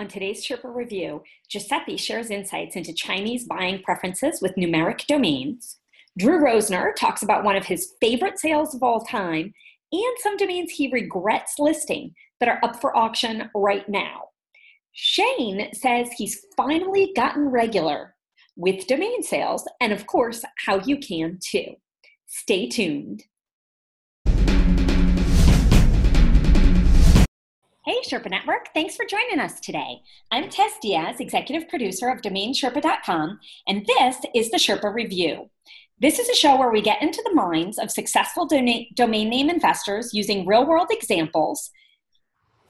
On today's Sherpa Review, Giuseppe shares insights into Chinese buying preferences with numeric domains. Drew Rosner talks about one of his favorite sales of all time and some domains he regrets listing that are up for auction right now. Shane says he's finally gotten regular with domain sales, and of course, how you can too. Stay tuned. Hey, Sherpa Network. Thanks for joining us today. I'm Tess Diaz, executive producer of DomainSherpa.com, and this is the Sherpa Review. This is a show where we get into the minds of successful domain name investors using real world examples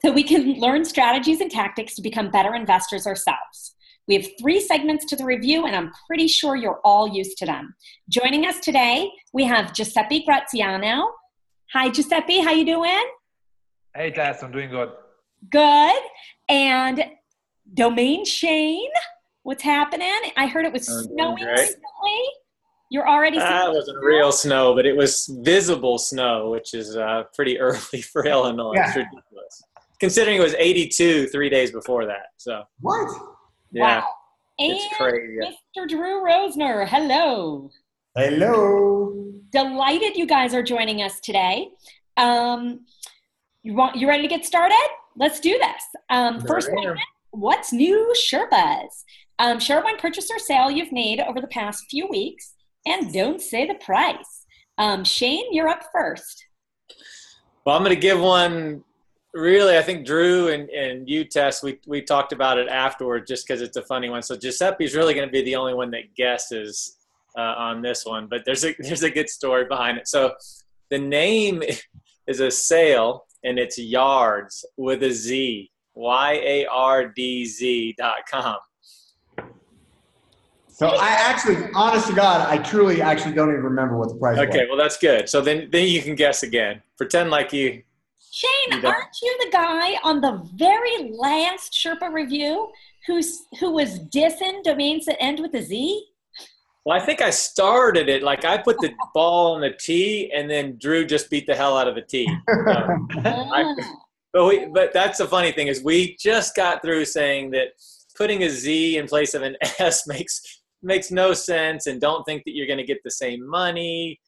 so we can learn strategies and tactics to become better investors ourselves. We have three segments to the review, and I'm pretty sure you're all used to them. Joining us today, we have Giuseppe Graziano. Hi, Giuseppe. How you doing? Hey, Tess. I'm doing good. Good. And Domain Shane, what's happening? I heard it was snowing recently. You're already. That wasn't real snow, but it was visible snow, which is uh, pretty early for Illinois. Yeah. It's ridiculous, considering it was 82 three days before that. So what? Yeah, wow. it's crazy. Mr. Drew Rosner, hello. Hello. Delighted you guys are joining us today. Um, you want you ready to get started? Let's do this. Um, first segment, what's new Sherpas? Um, share one purchase or sale you've made over the past few weeks and don't say the price. Um, Shane, you're up first. Well, I'm going to give one really, I think Drew and, and you, Tess, we, we talked about it afterward just because it's a funny one. So Giuseppe's really going to be the only one that guesses uh, on this one, but there's a, there's a good story behind it. So the name is a sale and it's yards with a Z, Y A R D Z dot com. So I actually, honest to God, I truly actually don't even remember what the price okay, was. Okay, well that's good. So then, then you can guess again. Pretend like you. Shane, you aren't you the guy on the very last Sherpa review who's who was dissing domains that end with a Z? Well, I think I started it like I put the ball on the tee, and then Drew just beat the hell out of the tee. I, but we, but that's the funny thing is we just got through saying that putting a Z in place of an S makes makes no sense, and don't think that you're going to get the same money.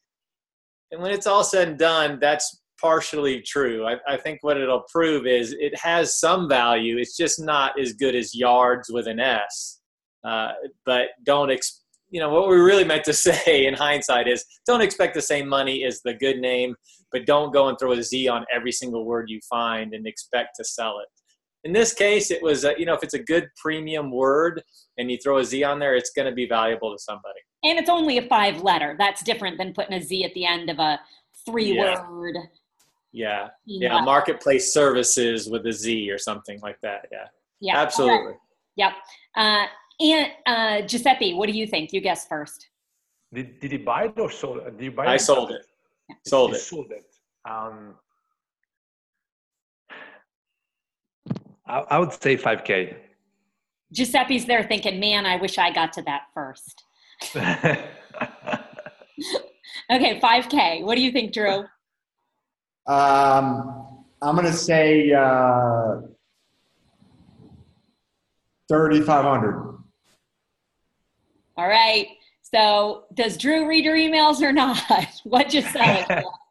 And when it's all said and done, that's partially true. I, I, think what it'll prove is it has some value. It's just not as good as yards with an S. Uh, but don't expect you know what we really meant to say in hindsight is don't expect the same money as the good name but don't go and throw a z on every single word you find and expect to sell it. In this case it was a, you know if it's a good premium word and you throw a z on there it's going to be valuable to somebody. And it's only a five letter. That's different than putting a z at the end of a three yeah. word. Yeah. Yeah. Marketplace services with a z or something like that. Yeah. Yeah. Absolutely. Right. yep. Uh, and uh, Giuseppe, what do you think? You guess first. Did, did he buy it or sold it? Did you buy I sold it. Yeah. Sold he it. Sold it. Um, I, I would say 5K. Giuseppe's there thinking, man, I wish I got to that first. okay, 5K. What do you think, Drew? Um, I'm going to say uh, 3,500. All right. So does Drew read your emails or not? what you say?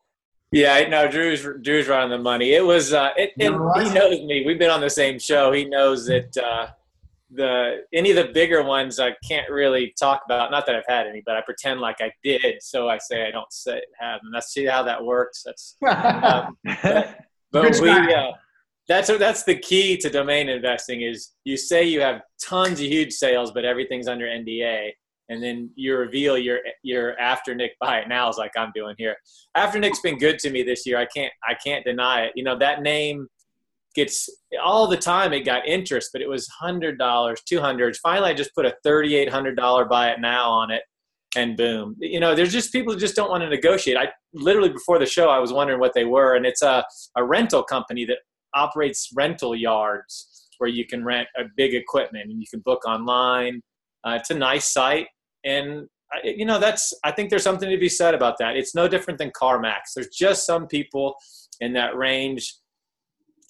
yeah, no, Drew's Drew's right on the money. It was uh, it, it, he knows me. We've been on the same show. He knows that uh, the any of the bigger ones I can't really talk about. Not that I've had any, but I pretend like I did. So I say I don't say have them. That's see how that works. That's um, but, but we. Uh, that's that's the key to domain investing is you say you have tons of huge sales but everything's under nda and then you reveal your your Afternic buy it now is like i'm doing here. Afternic's been good to me this year i can't i can't deny it. You know that name gets all the time it got interest but it was hundred dollars two hundred. Finally i just put a thirty eight hundred dollar buy it now on it and boom. You know there's just people who just don't want to negotiate. I literally before the show i was wondering what they were and it's a, a rental company that operates rental yards where you can rent a big equipment and you can book online. Uh, it's a nice site, and you know that's I think there's something to be said about that. It's no different than CarMax. There's just some people in that range,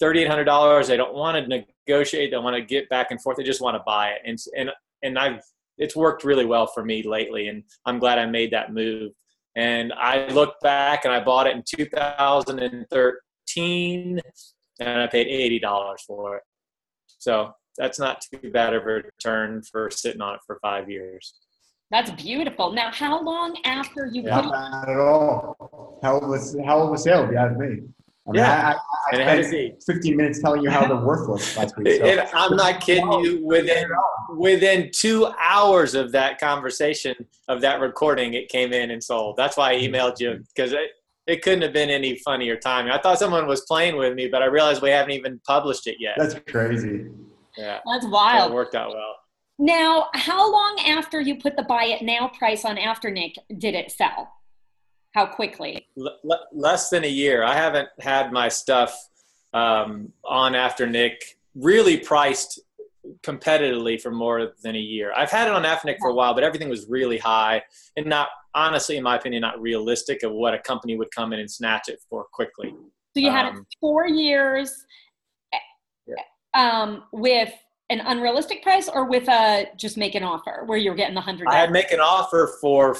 thirty eight hundred dollars. They don't want to negotiate. They want to get back and forth. They just want to buy it. And and and I've it's worked really well for me lately, and I'm glad I made that move. And I look back and I bought it in 2013, and I paid eighty dollars for it. So that's not too bad of a return for sitting on it for five years. That's beautiful. Now, how long after you yeah, put not at all. Hell of a, hell of a sale, you ask me. I mean, Yeah. I, I, it I had to spent be. 15 minutes telling you how they're worthless last week. So. And I'm not kidding you. Within within two hours of that conversation of that recording, it came in and sold. That's why I emailed you because it, it couldn't have been any funnier timing. I thought someone was playing with me, but I realized we haven't even published it yet. That's crazy. yeah, that's so it wild. worked out well. Now, how long after you put the buy it now price on Afternic did it sell? How quickly? L- l- less than a year. I haven't had my stuff um, on Afternic really priced competitively for more than a year. I've had it on Afternic for a while, but everything was really high and not honestly, in my opinion, not realistic of what a company would come in and snatch it for quickly. So you had it Um, four years um, with an unrealistic price or with a just make an offer where you're getting the hundred I had make an offer for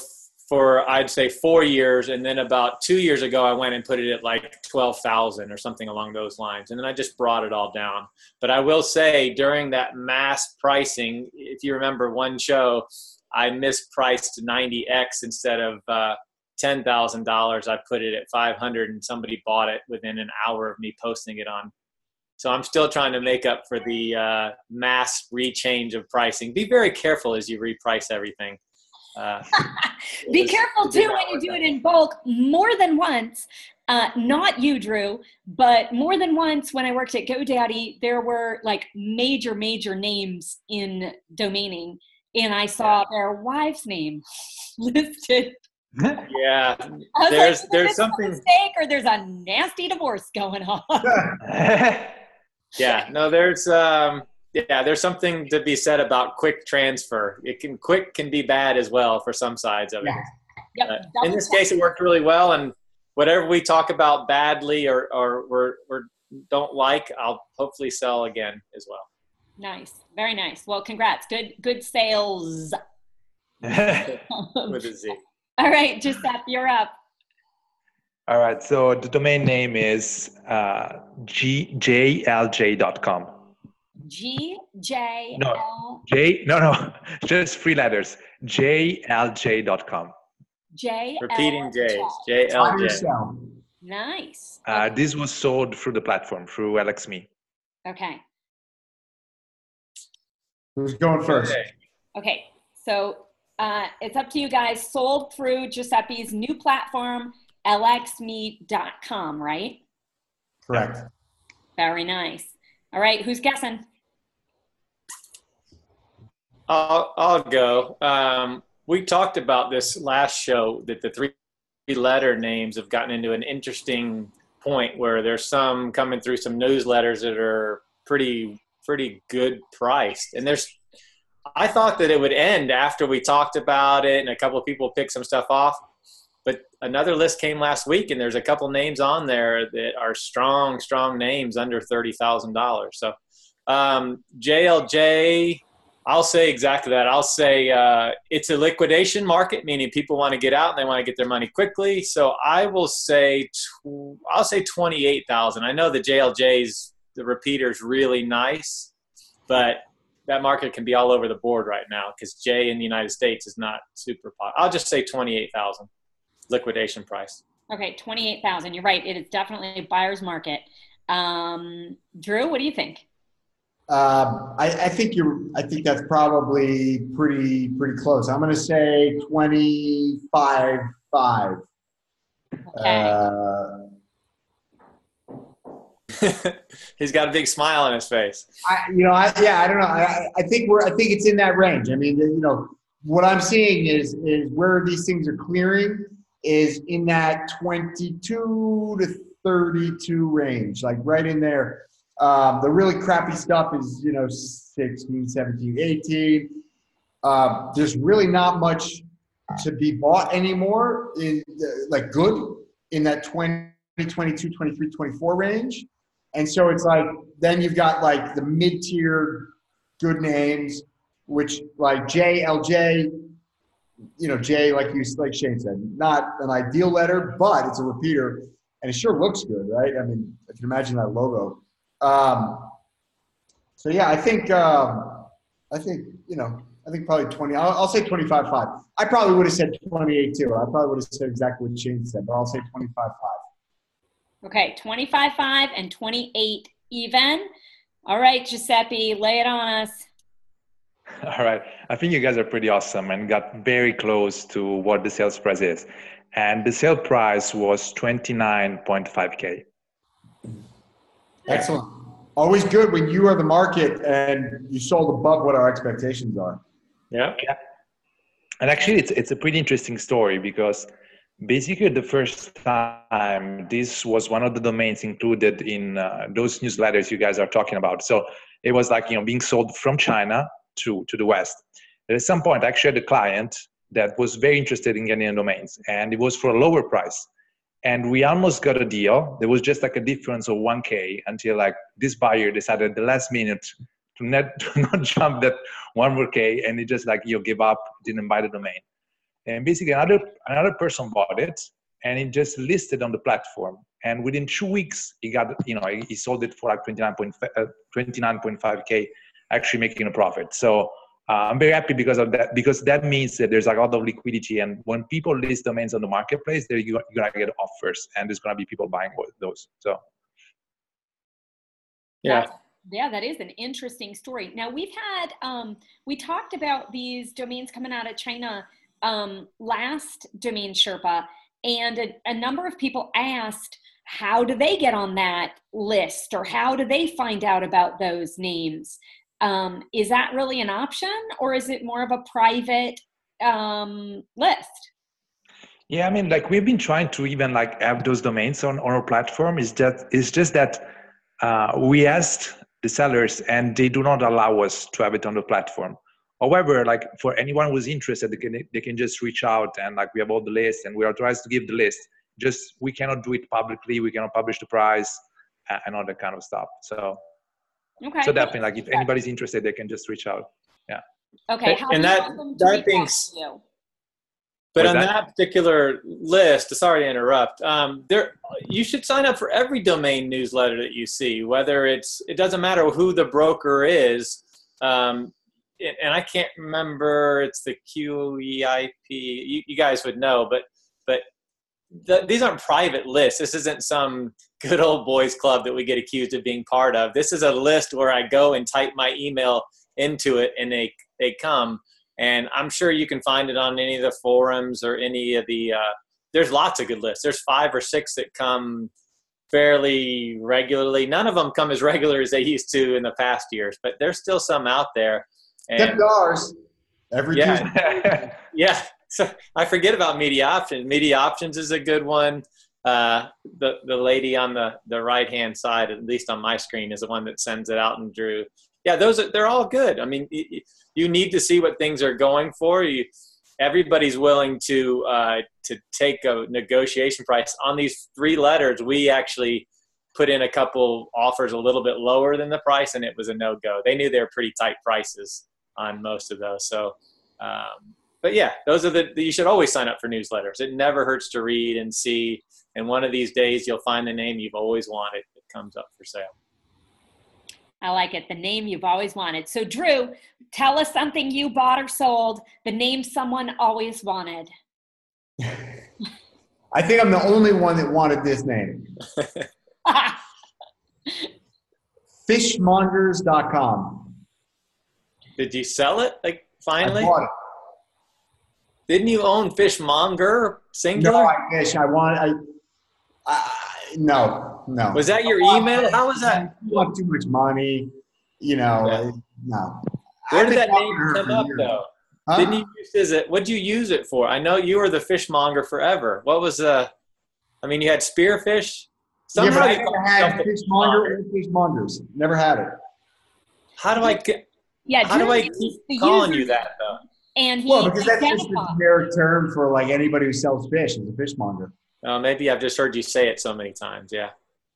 for I'd say four years, and then about two years ago, I went and put it at like twelve thousand or something along those lines, and then I just brought it all down. But I will say during that mass pricing, if you remember one show, I mispriced ninety x instead of uh, ten thousand dollars. I put it at five hundred, and somebody bought it within an hour of me posting it on. So I'm still trying to make up for the uh, mass rechange of pricing. Be very careful as you reprice everything. Uh, Be careful too when you do out. it in bulk more than once. Uh, not you, Drew, but more than once when I worked at GoDaddy, there were like major, major names in domaining, and I saw their wife's name listed. Yeah, There's- like, there's "Is this a something- mistake, or there's a nasty divorce going on. yeah. No, there's um, yeah, there's something to be said about quick transfer. It can quick can be bad as well for some sides of it. Yep, But in this case, it worked really well, and whatever we talk about badly or or we're, we're don't like, I'll hopefully sell again as well. Nice, very nice. Well, congrats. Good, good sales. With a Z. All right, Giuseppe, you're up. All right. So the domain name is uh, gjlj.com. G J No. L J, no, no, just three letters. jlj.com. J. Repeating J's. J. J Try L J. yourself. Nice. Uh, this was sold through the platform, through LXMe. okay. Who's going first? Okay. Okay. So uh, it's up to you guys. Sold through Giuseppe's new platform, lxmeet.com, right? Correct. Very nice. All right. Who's guessing? I'll, I'll go. Um, we talked about this last show that the three letter names have gotten into an interesting point where there's some coming through some newsletters that are pretty pretty good priced and there's i thought that it would end after we talked about it and a couple of people picked some stuff off but another list came last week and there's a couple names on there that are strong strong names under $30000 so um, jlj I'll say exactly that. I'll say uh, it's a liquidation market, meaning people want to get out and they want to get their money quickly. So I will say, tw- I'll say twenty-eight thousand. I know the JLJ's the repeater's really nice, but that market can be all over the board right now because J in the United States is not super. Pop- I'll just say twenty-eight thousand liquidation price. Okay, 28,000. You're right. It is definitely a buyer's market. Um, Drew, what do you think? Um, I, I think you're. I think that's probably pretty pretty close. I'm going to say twenty five five. Okay. Uh, He's got a big smile on his face. I, you know, I, yeah, I don't know. I, I think we're. I think it's in that range. I mean, you know, what I'm seeing is is where these things are clearing is in that 22 to 32 range, like right in there. Um, the really crappy stuff is you know 16, 17, 18. Uh, there's really not much to be bought anymore in uh, like good in that 20, 22, 23, 24 range. And so it's like then you've got like the mid tier good names, which like JLJ, you know, J like you like Shane said, not an ideal letter, but it's a repeater, and it sure looks good, right? I mean, I can imagine that logo. Um, so yeah, I think um, I think you know I think probably 20. I'll, I'll say 25 5. I probably would have said 28 too. I probably would have said exactly what Shane said, but I'll say 25 5. Okay, 25 5 and 28 even. All right, Giuseppe, lay it on us. All right. I think you guys are pretty awesome and got very close to what the sales price is. And the sale price was 29.5K. Excellent. Always good when you are the market and you sold above what our expectations are. Yeah. yeah. And actually, it's, it's a pretty interesting story because basically the first time this was one of the domains included in uh, those newsletters you guys are talking about so it was like you know being sold from china to to the west at some point actually had a client that was very interested in getting domains and it was for a lower price and we almost got a deal. There was just like a difference of 1k until like this buyer decided at the last minute to not, to not jump that one more k and he just like you give up didn't buy the domain. And basically another another person bought it and it just listed on the platform. And within two weeks he got you know he sold it for like 29.5k uh, actually making a profit. So uh, i'm very happy because of that because that means that there's a lot of liquidity and when people list domains on the marketplace they're you're gonna get offers and there's gonna be people buying those so. Yeah. Yeah that is an interesting story. Now we've had um, we talked about these domains coming out of china um, last Domain Sherpa, and a, a number of people asked, how do they get on that list or how do they find out about those names? Um, is that really an option or is it more of a private um, list? Yeah, I mean, like we've been trying to even like have those domains on, on our platform. Is that it's just that uh, we asked the sellers and they do not allow us to have it on the platform. However, like for anyone who's interested, they can they can just reach out and like we have all the list and we are trying to give the list. Just we cannot do it publicly. We cannot publish the price and all that kind of stuff. So okay. So definitely, like if anybody's interested, they can just reach out. Yeah. Okay. How and that that being. But on that? that? particular list, sorry to interrupt. Um, there, you should sign up for every domain newsletter that you see. Whether it's, it doesn't matter who the broker is. Um, and I can't remember. It's the QEIP. You, you guys would know, but but the, these aren't private lists. This isn't some good old boys club that we get accused of being part of. This is a list where I go and type my email into it, and they they come. And I'm sure you can find it on any of the forums or any of the. Uh, there's lots of good lists. There's five or six that come fairly regularly. None of them come as regular as they used to in the past years, but there's still some out there. And, ours. Every yeah, yeah. So I forget about media options. Media options is a good one. Uh, the the lady on the the right hand side, at least on my screen, is the one that sends it out and drew. Yeah, those are they're all good. I mean, you need to see what things are going for. You everybody's willing to uh, to take a negotiation price on these three letters. We actually put in a couple offers a little bit lower than the price, and it was a no go. They knew they were pretty tight prices on most of those. So, um, but yeah, those are the, you should always sign up for newsletters. It never hurts to read and see. And one of these days you'll find the name you've always wanted that comes up for sale. I like it. The name you've always wanted. So, Drew, tell us something you bought or sold, the name someone always wanted. I think I'm the only one that wanted this name. Fishmongers.com. Did you sell it? Like finally? I bought it. Didn't you own Fishmonger singular? No, I fish. I want. I, I no, no. Was that your email? How was that? You want too much money, you know? Yeah. No. Where did that name come up years. though? Huh? Didn't you use it? What did you use it for? I know you were the fishmonger forever. What was the? Uh, I mean, you had spearfish. Somehow yeah, but I never had fishmonger or fishmongers. Never had it. How do I get? Yeah, how do I keep calling you that though? And he well, because that's just a generic term for like anybody who sells fish is a fishmonger. Oh, maybe I've just heard you say it so many times. Yeah.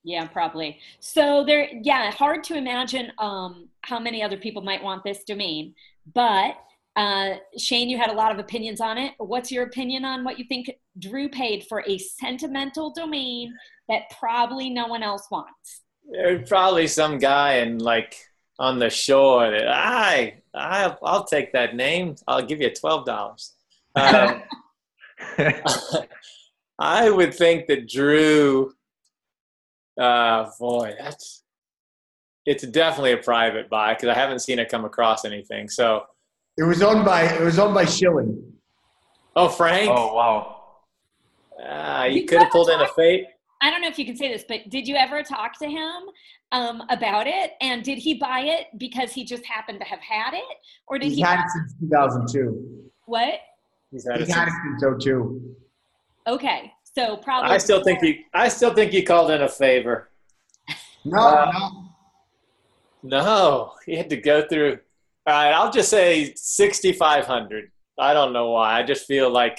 Yeah, probably. So there, yeah, hard to imagine um, how many other people might want this domain. But uh, Shane, you had a lot of opinions on it. What's your opinion on what you think Drew paid for a sentimental domain that probably no one else wants? There's probably some guy in like on the shore that I, I I'll take that name. I'll give you twelve dollars. Um, I would think that Drew. Uh, boy, that's it's definitely a private buy because I haven't seen it come across anything. So it was owned by it was owned by Schilling. Oh, Frank. Oh wow. Uh, you could have pulled in a fate. I don't know if you can say this, but did you ever talk to him um, about it? And did he buy it because he just happened to have had it, or did He's he? had it since 2002. What? He's had He's it had since- it since 02. Okay, so probably. I still think he. I still think he called in a favor. No, Uh, no. No, you had to go through. All right, I'll just say sixty-five hundred. I don't know why. I just feel like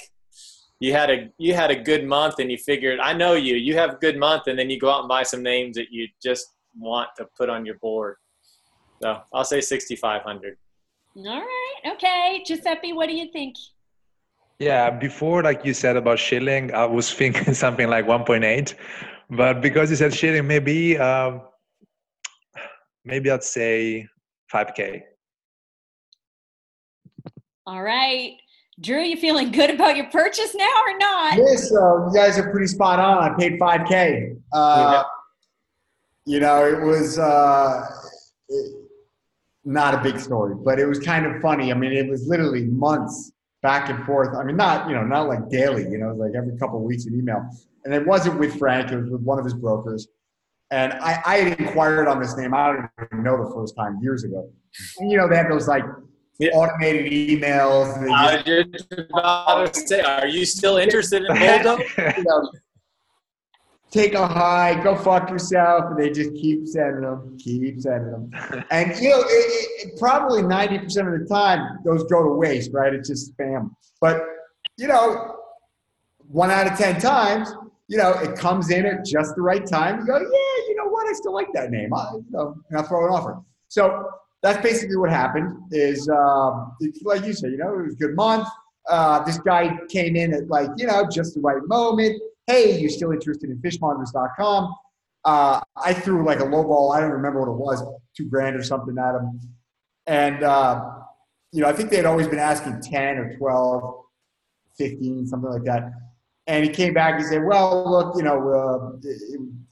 you had a you had a good month, and you figured. I know you. You have a good month, and then you go out and buy some names that you just want to put on your board. So I'll say sixty-five hundred. All right. Okay, Giuseppe, what do you think? Yeah, before like you said about Schilling, I was thinking something like 1.8, but because you said Schilling, maybe um, maybe I'd say 5k. All right, Drew, you feeling good about your purchase now or not? Yes, so you guys are pretty spot on. I paid 5K. Uh, You know, it was uh, it- not a big story, but it was kind of funny. I mean, it was literally months back and forth. I mean, not you know, not like daily. You know, like every couple of weeks an email. And it wasn't with Frank; it was with one of his brokers. And I, I had inquired on this name. I don't even know the first time years ago. And you know, they had those like Yeah. automated emails. I was just about to say, are you still interested in Boldo? you know, take a hike, go fuck yourself, and they just keep sending them, keep sending them. And you know, it, it, probably ninety percent of the time those go to waste, right? It's just spam. But you know, one out of ten times, you know, it comes in at just the right time. You go, yeah, you know what? I still like that name. I, you know, and I'll throw an offer. So that's basically what happened. Is um, like you said, you know, it was a good month. Uh, this guy came in at like, you know, just the right moment. Hey, you still interested in fishmongers.com? Uh, I threw like a low ball. I don't remember what it was, two grand or something at him. And, uh, you know, I think they had always been asking 10 or 12, 15, something like that. And he came back and said, well, look, you know, uh,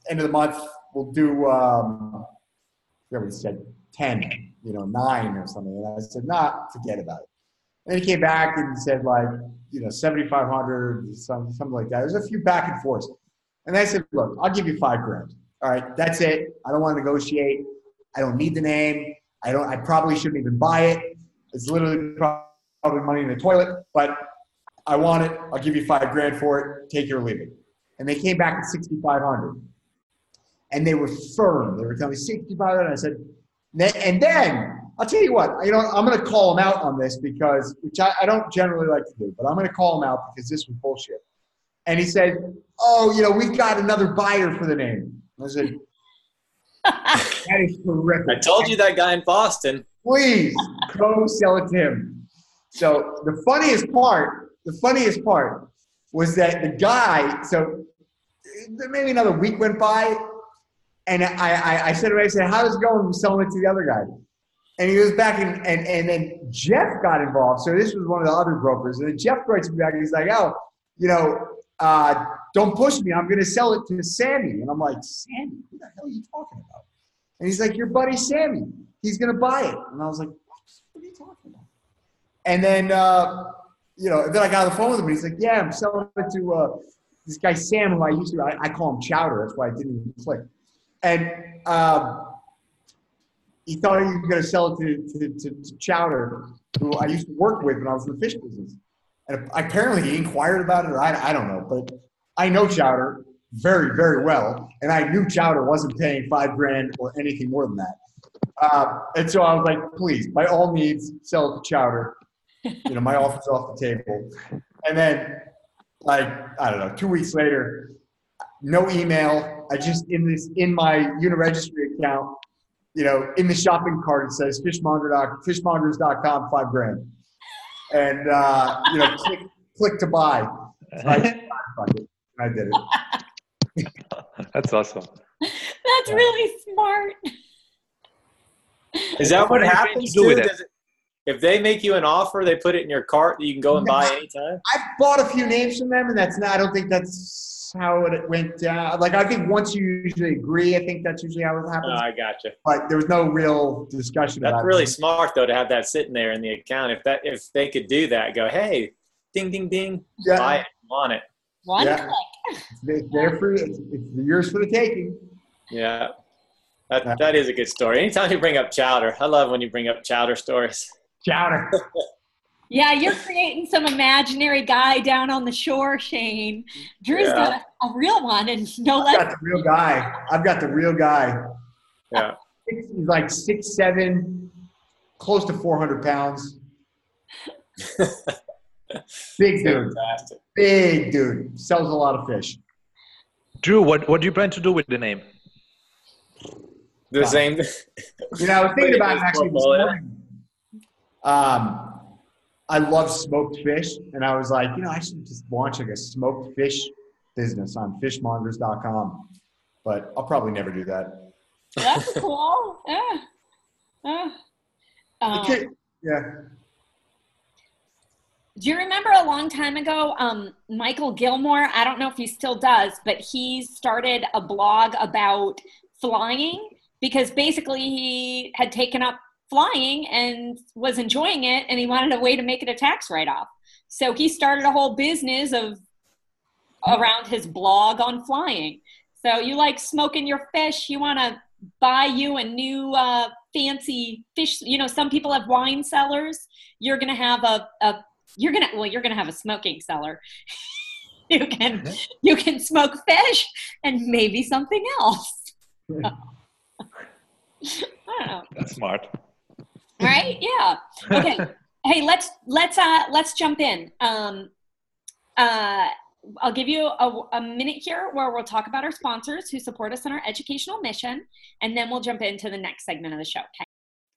end of the month, we'll do, um, I what he said, 10, you know, nine or something. And I said, nah, forget about it. And he came back and said, like, you know, 7,500, something, something like that. There's a few back and forth. And I said, look, I'll give you five grand. All right, that's it. I don't want to negotiate. I don't need the name. I don't. I probably shouldn't even buy it. It's literally probably money in the toilet. But I want it. I'll give you five grand for it. Take it or leave it. And they came back at 6,500. And they were firm. They were telling me 6,500. And I said, and then I'll tell you what. You know, I'm going to call him out on this because, which I, I don't generally like to do, but I'm going to call him out because this was bullshit. And he said, "Oh, you know, we've got another buyer for the name." I said, "That is terrific." I told you that guy in Boston. Please go sell it to him. So the funniest part, the funniest part was that the guy. So maybe another week went by, and I, I, I said to him, I said, "How's it going? I'm selling it to the other guy." And he goes back and, and, and then Jeff got involved. So this was one of the other brokers. And then Jeff writes me back and he's like, oh, you know, uh, don't push me. I'm going to sell it to Sammy. And I'm like, Sammy? Who the hell are you talking about? And he's like, your buddy Sammy. He's going to buy it. And I was like, what? What are you talking about? And then, uh, you know, then I got on the phone with him and he's like, yeah, I'm selling it to uh, this guy Sam who I used to, I, I call him Chowder. That's why I didn't even click. And um, he thought he was going to sell it to, to, to, to Chowder, who I used to work with when I was in the fish business. And apparently he inquired about it, or I, I don't know. But I know Chowder very, very well. And I knew Chowder wasn't paying five grand or anything more than that. Uh, and so I was like, please, by all means, sell it to Chowder. You know, my offer's off the table. And then, like, I don't know, two weeks later, no email. I just in this in my Uniregistry account, you know, in the shopping cart it says fishmonger fishmongers.com five grand, and uh, you know, click click to buy. So I, I did it. That's awesome. That's really smart. Is that what happens too? It? if they make you an offer, they put it in your cart that you can go and buy anytime. I've bought a few names from them, and that's not. I don't think that's how it went down. Like I think once you usually agree, I think that's usually how it happens. Oh, I gotcha. But there was no real discussion. That's really it. smart though to have that sitting there in the account. If that if they could do that, go hey, ding ding ding, yeah. buy it, want it. One yeah. click. It's there for it's, it's yours for the taking. Yeah. That, that is a good story. Anytime you bring up chowder, I love when you bring up chowder stories. Chowder. yeah, you're creating some imaginary guy down on the shore, Shane. Drew's yeah. got a, a, real one, and no less. I've got the real guy. I've got the real guy. Yeah. He's like six seven, close to four hundred pounds. Big dude. Fantastic. Big dude. Sells a lot of fish. Drew, what, what do you plan to do with the name? The same. You know, I was thinking about actually this morning. Um, I love smoked fish, and I was like, you know, I should just launch like a smoked fish business on fishmongers.com. But I'll probably never do that. That's cool. Yeah. Yeah. Um, yeah. Do you remember a long time ago, um, Michael Gilmore? I don't know if he still does, but he started a blog about flying because basically he had taken up flying and was enjoying it and he wanted a way to make it a tax write-off. So he started a whole business of around his blog on flying. So you like smoking your fish you want to buy you a new uh, fancy fish you know some people have wine cellars. You're gonna have a, a you're gonna well you're gonna have a smoking cellar. You can you can smoke fish and maybe something else. I don't know. That's smart right yeah okay hey let's let's uh let's jump in um uh I'll give you a, a, minute here where we'll talk about our sponsors who support us in our educational mission, and then we'll jump into the next segment of the show. Okay.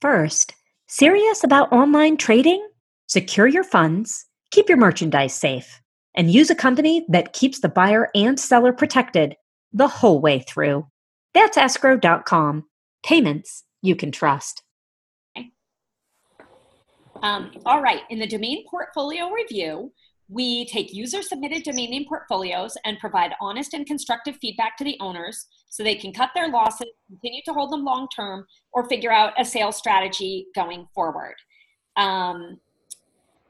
First, serious about online trading? Secure your funds, keep your merchandise safe, and use a company that keeps the buyer and seller protected the whole way through. That's escrow.com. Payments you can trust. Um, all right, in the domain portfolio review, we take user submitted domain name portfolios and provide honest and constructive feedback to the owners so they can cut their losses, continue to hold them long term, or figure out a sales strategy going forward. Um,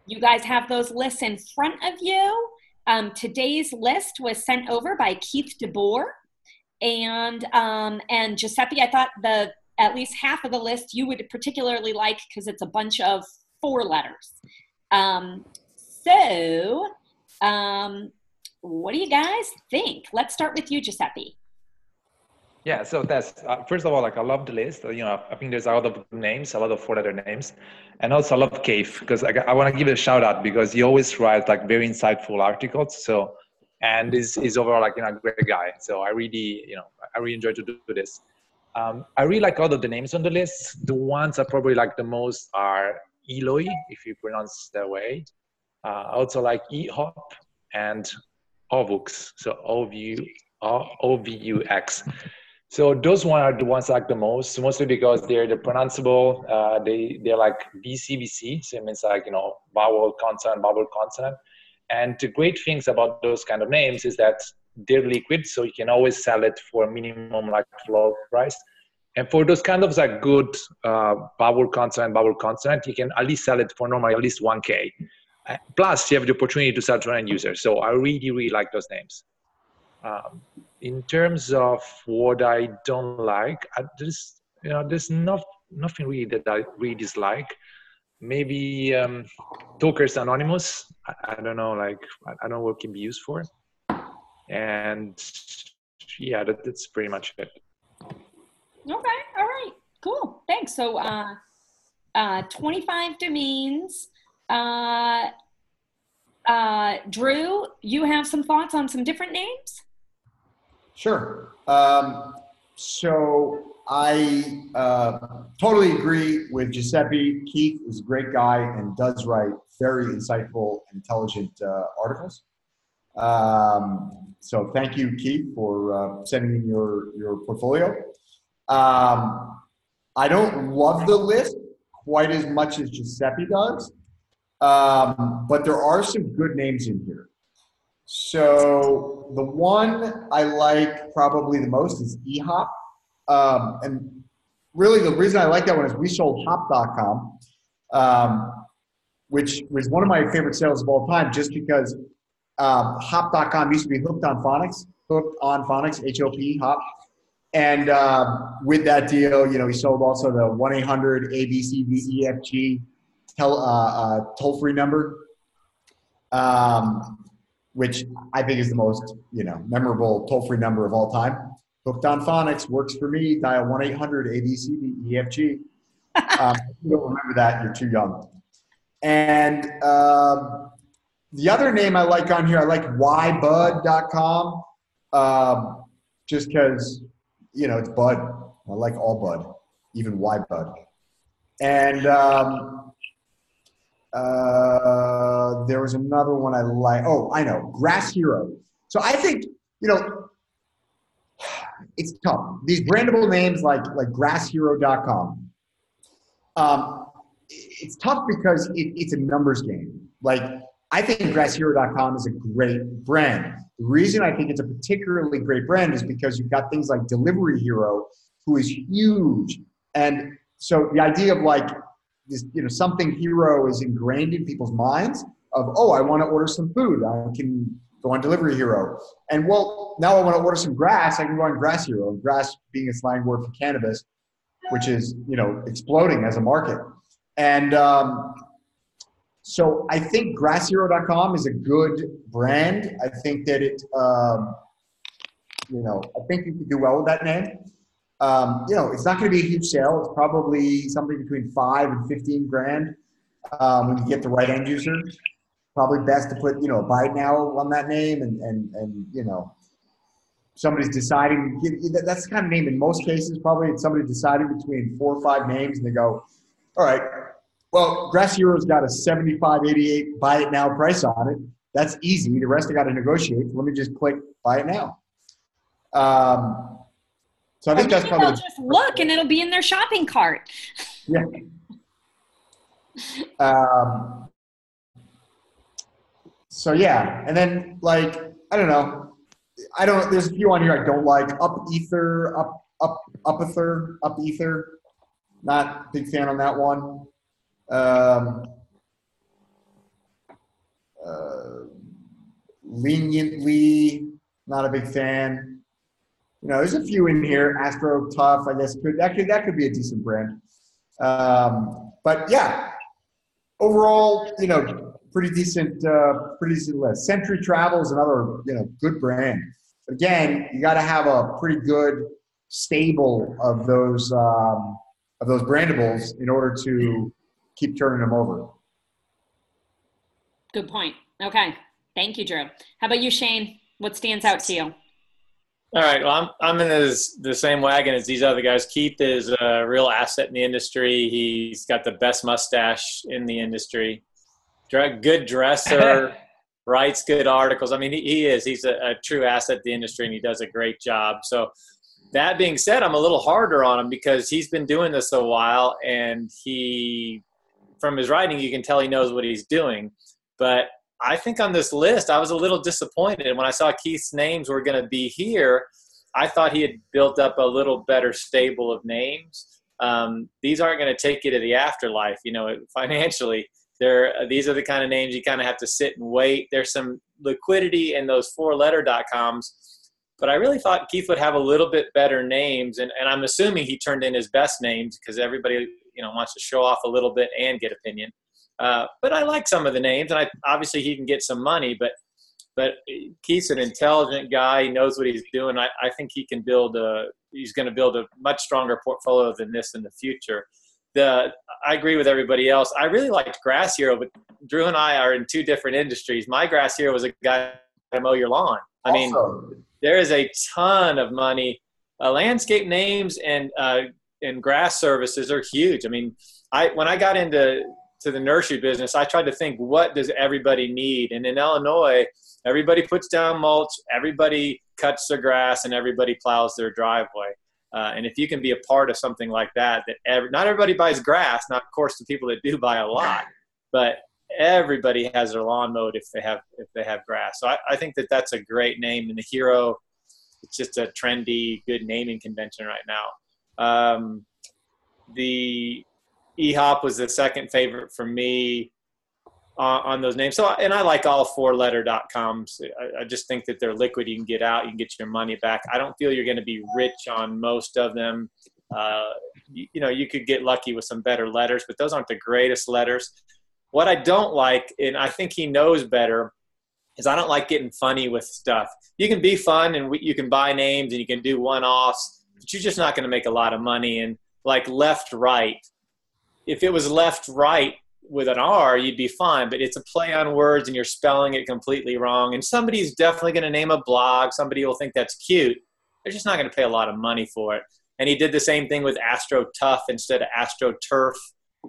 you guys have those lists in front of you. Um, today's list was sent over by Keith DeBoer and um, and Giuseppe. I thought the at least half of the list you would particularly like because it's a bunch of four letters. Um, so, um, what do you guys think? Let's start with you, Giuseppe. Yeah, so that's uh, first of all, like I love the list. You know, I think there's a lot of names, a lot of four-letter names, and also I love Cave because I, I want to give it a shout out because he always writes like very insightful articles. So, and is is overall like you know a great guy. So I really, you know, I really enjoy to do this. Um, I really like all of the names on the list. The ones I probably like the most are Eloy, if you pronounce that way. Uh, also like EHOP and OVUX, so O-V-U-X. So those one are the ones I like the most, mostly because they're the pronounceable. Uh, they they're like VCVC, so it means like you know vowel consonant, vowel consonant. And the great things about those kind of names is that they're liquid, so you can always sell it for minimum like floor price. And for those kind of like good uh, vowel consonant, vowel consonant, you can at least sell it for normally at least 1K. Uh, plus, you have the opportunity to sell to an end user. So I really, really like those names. Um, in terms of what I don't like, I, there's you know there's not nothing really that I really dislike. Maybe um, Talkers Anonymous. I, I don't know, like I, I don't know what can be used for. And yeah, that, that's pretty much it. Okay. All right. Cool. Thanks. So, uh, uh, 25 domains. Uh, uh, Drew, you have some thoughts on some different names? Sure. Um, so I uh, totally agree with Giuseppe. Keith is a great guy and does write very insightful, intelligent uh, articles. Um, so thank you, Keith, for uh, sending in your your portfolio. Um, I don't love the list quite as much as Giuseppe does, um, but there are some good names in here. So the one I like probably the most is eHop. Um, and really the reason I like that one is we sold hop.com, um, which was one of my favorite sales of all time just because um, hop.com used to be hooked on phonics, hooked on phonics, H-O-P, hop. And um, with that deal, you know, he sold also the 1-800-ABCDEFG tel- uh, uh, toll-free number, um, which I think is the most, you know, memorable toll-free number of all time. Hooked on phonics works for me. Dial 1-800-ABCDEFG. Um, you don't remember that, you're too young. And um, the other name I like on here, I like whybud.com, um, just because you know, it's Bud. I like all Bud, even Y Bud. And um, uh, there was another one I like. Oh, I know, Grass Hero. So I think you know, it's tough. These brandable names like like GrassHero.com. Um, it's tough because it, it's a numbers game. Like I think GrassHero.com is a great brand. The reason I think it's a particularly great brand is because you've got things like Delivery Hero, who is huge. And so the idea of like this, you know, something hero is ingrained in people's minds of, oh, I want to order some food. I can go on Delivery Hero. And well, now I want to order some grass. I can go on Grass Hero. Grass being a slang word for cannabis, which is, you know, exploding as a market. And um, so I think GrassHero.com is a good brand. I think that it, um, you know, I think you could do well with that name. Um, you know, it's not going to be a huge sale. It's probably something between five and fifteen grand um, when you get the right end user. Probably best to put you know buy now on that name, and and and you know, somebody's deciding. That's the kind of name in most cases. Probably it's somebody deciding between four or five names, and they go, all right, well, Grass Hero's got a 75, 88 buy it now price on it. That's easy. The rest I got to negotiate. Let me just click buy it now. Um, so I think that's probably they'll just look and it'll be in their shopping cart. Yeah. Um, so yeah, and then like I don't know, I don't. There's a few on here I don't like. Up Ether, up up up Ether, up Ether. Not big fan on that one. Um, uh, leniently, not a big fan. You know, there's a few in here. Astro Tough, I guess could that could that could be a decent brand. Um, but yeah, overall, you know, pretty decent, uh, pretty decent list. Century Travel is another you know good brand. Again, you got to have a pretty good stable of those um, of those brandables in order to keep turning them over. Good point. Okay. Thank you, Drew. How about you, Shane? What stands out to you? All right. Well, I'm, I'm in this, the same wagon as these other guys. Keith is a real asset in the industry. He's got the best mustache in the industry. Good dresser, writes good articles. I mean, he, he is. He's a, a true asset in the industry, and he does a great job. So, that being said, I'm a little harder on him because he's been doing this a while, and he from his writing, you can tell he knows what he's doing. But I think on this list, I was a little disappointed when I saw Keith's names were going to be here. I thought he had built up a little better stable of names. Um, these aren't going to take you to the afterlife, you know, financially. They're, these are the kind of names you kind of have to sit and wait. There's some liquidity in those four letter dot coms, but I really thought Keith would have a little bit better names. And, and I'm assuming he turned in his best names because everybody you know wants to show off a little bit and get opinion. Uh, but I like some of the names, and I obviously he can get some money, but but Keith's an intelligent guy. He knows what he's doing. I, I think he can build a. He's going to build a much stronger portfolio than this in the future. The I agree with everybody else. I really liked Grass Hero, but Drew and I are in two different industries. My Grass Hero was a guy to mow your lawn. I mean, there is a ton of money. Uh, landscape names and uh, and grass services are huge. I mean, I when I got into to the nursery business, I tried to think what does everybody need, and in Illinois, everybody puts down mulch, everybody cuts their grass, and everybody plows their driveway. Uh, and if you can be a part of something like that, that not everybody buys grass, not of course the people that do buy a lot, but everybody has their lawn mowed if they have if they have grass. So I, I think that that's a great name, and the hero, it's just a trendy, good naming convention right now. Um, the EHOP was the second favorite for me on, on those names. So, and I like all four letter dot coms. I, I, just think that they're liquid. You can get out, you can get your money back. I don't feel you're going to be rich on most of them. Uh, you, you know, you could get lucky with some better letters, but those aren't the greatest letters. What I don't like, and I think he knows better, is I don't like getting funny with stuff. You can be fun and we, you can buy names and you can do one offs, but you're just not going to make a lot of money. And like left right, if it was left right with an R, you'd be fine. But it's a play on words and you're spelling it completely wrong. And somebody's definitely going to name a blog. Somebody will think that's cute. They're just not going to pay a lot of money for it. And he did the same thing with Astro Tough instead of Astro Turf.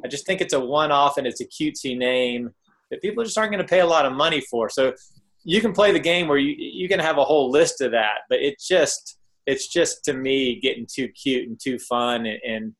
I just think it's a one off and it's a cutesy name that people just aren't going to pay a lot of money for. So you can play the game where you, you can have a whole list of that, but it just, it's just to me getting too cute and too fun and, and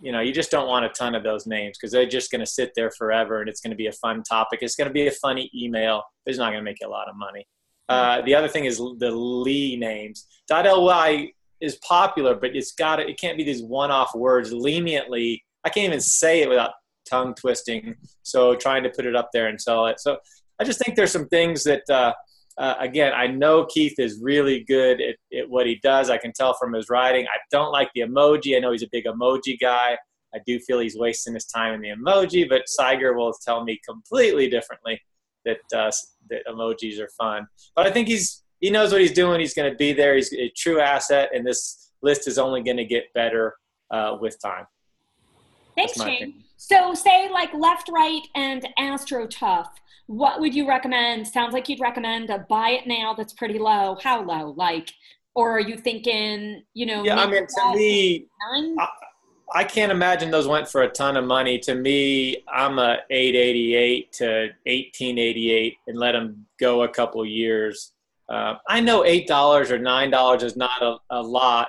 you know, you just don't want a ton of those names because they're just going to sit there forever and it's going to be a fun topic. It's going to be a funny email. It's not going to make you a lot of money. Uh, the other thing is the Lee names. .ly is popular, but it's got it can't be these one-off words. Leniently, I can't even say it without tongue twisting. So trying to put it up there and sell it. So I just think there's some things that uh, uh, again, I know Keith is really good at, at, what he does. I can tell from his writing. I don't like the emoji. I know he's a big emoji guy. I do feel he's wasting his time in the emoji, but Saiger will tell me completely differently that uh, that emojis are fun. But I think he's he knows what he's doing. He's going to be there. He's a true asset, and this list is only going to get better uh, with time. Thanks, Shane. So, say like left, right, and Astro Tough what would you recommend? Sounds like you'd recommend a buy it now that's pretty low. How low? Like, or are you thinking, you know? Yeah, I mean, to me, I, I, can't imagine those went for a ton of money. To me, I'm a 888 to 1888 and let them go a couple years. Uh, I know eight dollars or nine dollars is not a, a lot,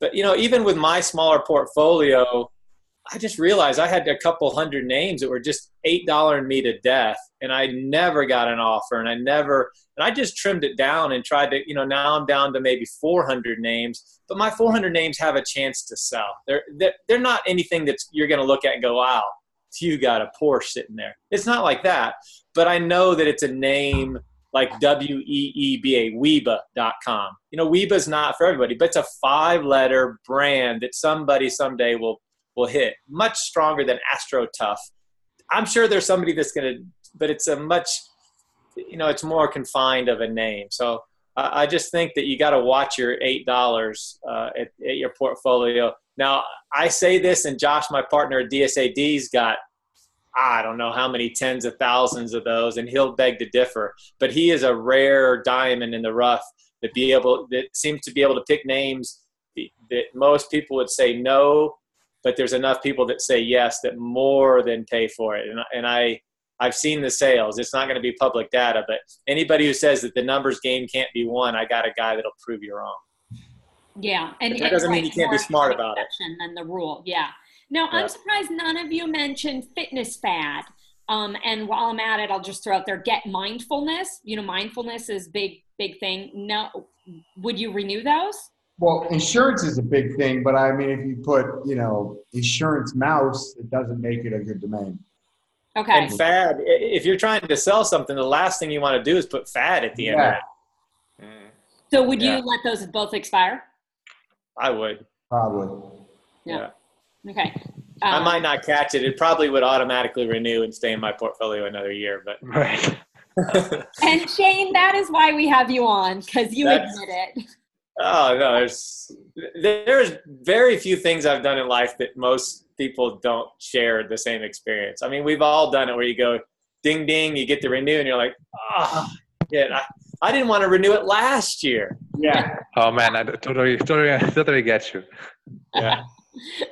but you know, even with my smaller portfolio, I just realized I had a couple hundred names that were just eight dollar and me to death, and I never got an offer, and I never, and I just trimmed it down and tried to, you know, now I'm down to maybe 400 names, but my 400 names have a chance to sell. They're they're, they're not anything that you're going to look at and go, wow, you got a Porsche sitting there. It's not like that, but I know that it's a name like W E E B A, Weeba.com. You know, Weeba's not for everybody, but it's a five letter brand that somebody someday will will hit much stronger than Astro Tough. I'm sure there's somebody that's going to, but it's a much, you know, it's more confined of a name. So uh, I just think that you got to watch your eight dollars uh, at, at, your portfolio. Now I say this, and Josh, my partner at DSAD's got I don't know how many tens of thousands of those, and he'll beg to differ. But he is a rare diamond in the rough that be able that seems to be able to pick names that most people would say no but there's enough people that say yes that more than pay for it. And, and I, I've seen the sales. It's not going to be public data, but anybody who says that the numbers game can't be won, I got a guy that'll prove you wrong. Yeah, and that doesn't mean you can't be smart about it. Than the rule, yeah. Now yeah. I'm surprised none of you mentioned fitness fad. Um, and while I'm at it, I'll just throw out there: get mindfulness. You know, mindfulness is big, big thing. No, would you renew those? Well, insurance is a big thing, but I mean, if you put, you know, insurance mouse, it doesn't make it a good domain. Okay. And fad, if you're trying to sell something, the last thing you want to do is put fad at the end yeah. of it. So would yeah. you let those both expire? I would. Probably. Yeah. yeah. Okay. Um, I might not catch it. It probably would automatically renew and stay in my portfolio another year, but. Right. and Shane, that is why we have you on because you That's, admit it. Oh no, there's there's very few things I've done in life that most people don't share the same experience. I mean, we've all done it where you go ding ding, you get the renew, and you're like, oh, yeah, I, I didn't want to renew it last year. Yeah. Oh man, I totally, totally, totally get you. Yeah.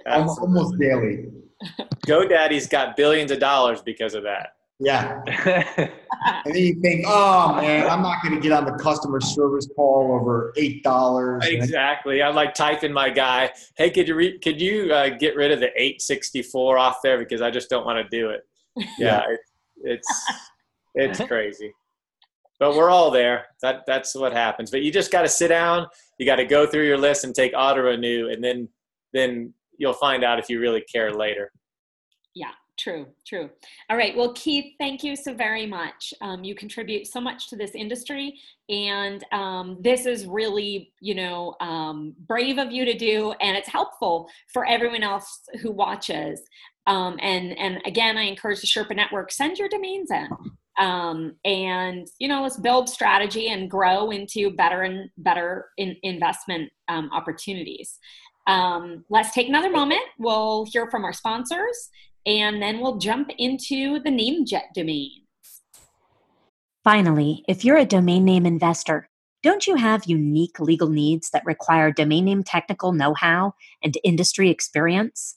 almost, almost daily. GoDaddy's got billions of dollars because of that. Yeah. and then you think, oh man, I'm not going to get on the customer service call over eight dollars. Exactly. I'm like typing my guy, hey, could you re- could you uh, get rid of the 864 off there because I just don't want to do it. Yeah, it, it's it's crazy. But we're all there. That that's what happens. But you just got to sit down. You got to go through your list and take auto renew, and then then you'll find out if you really care later. Yeah. True, true. All right. Well, Keith, thank you so very much. Um, you contribute so much to this industry, and um, this is really, you know, um, brave of you to do, and it's helpful for everyone else who watches. Um, and and again, I encourage the Sherpa Network send your domains in, um, and you know, let's build strategy and grow into better and better in investment um, opportunities. let's take another moment. We'll hear from our sponsors and then we'll jump into the NameJet domains. Finally, if you're a domain name investor, don't you have unique legal needs that require domain name technical know how and industry experience?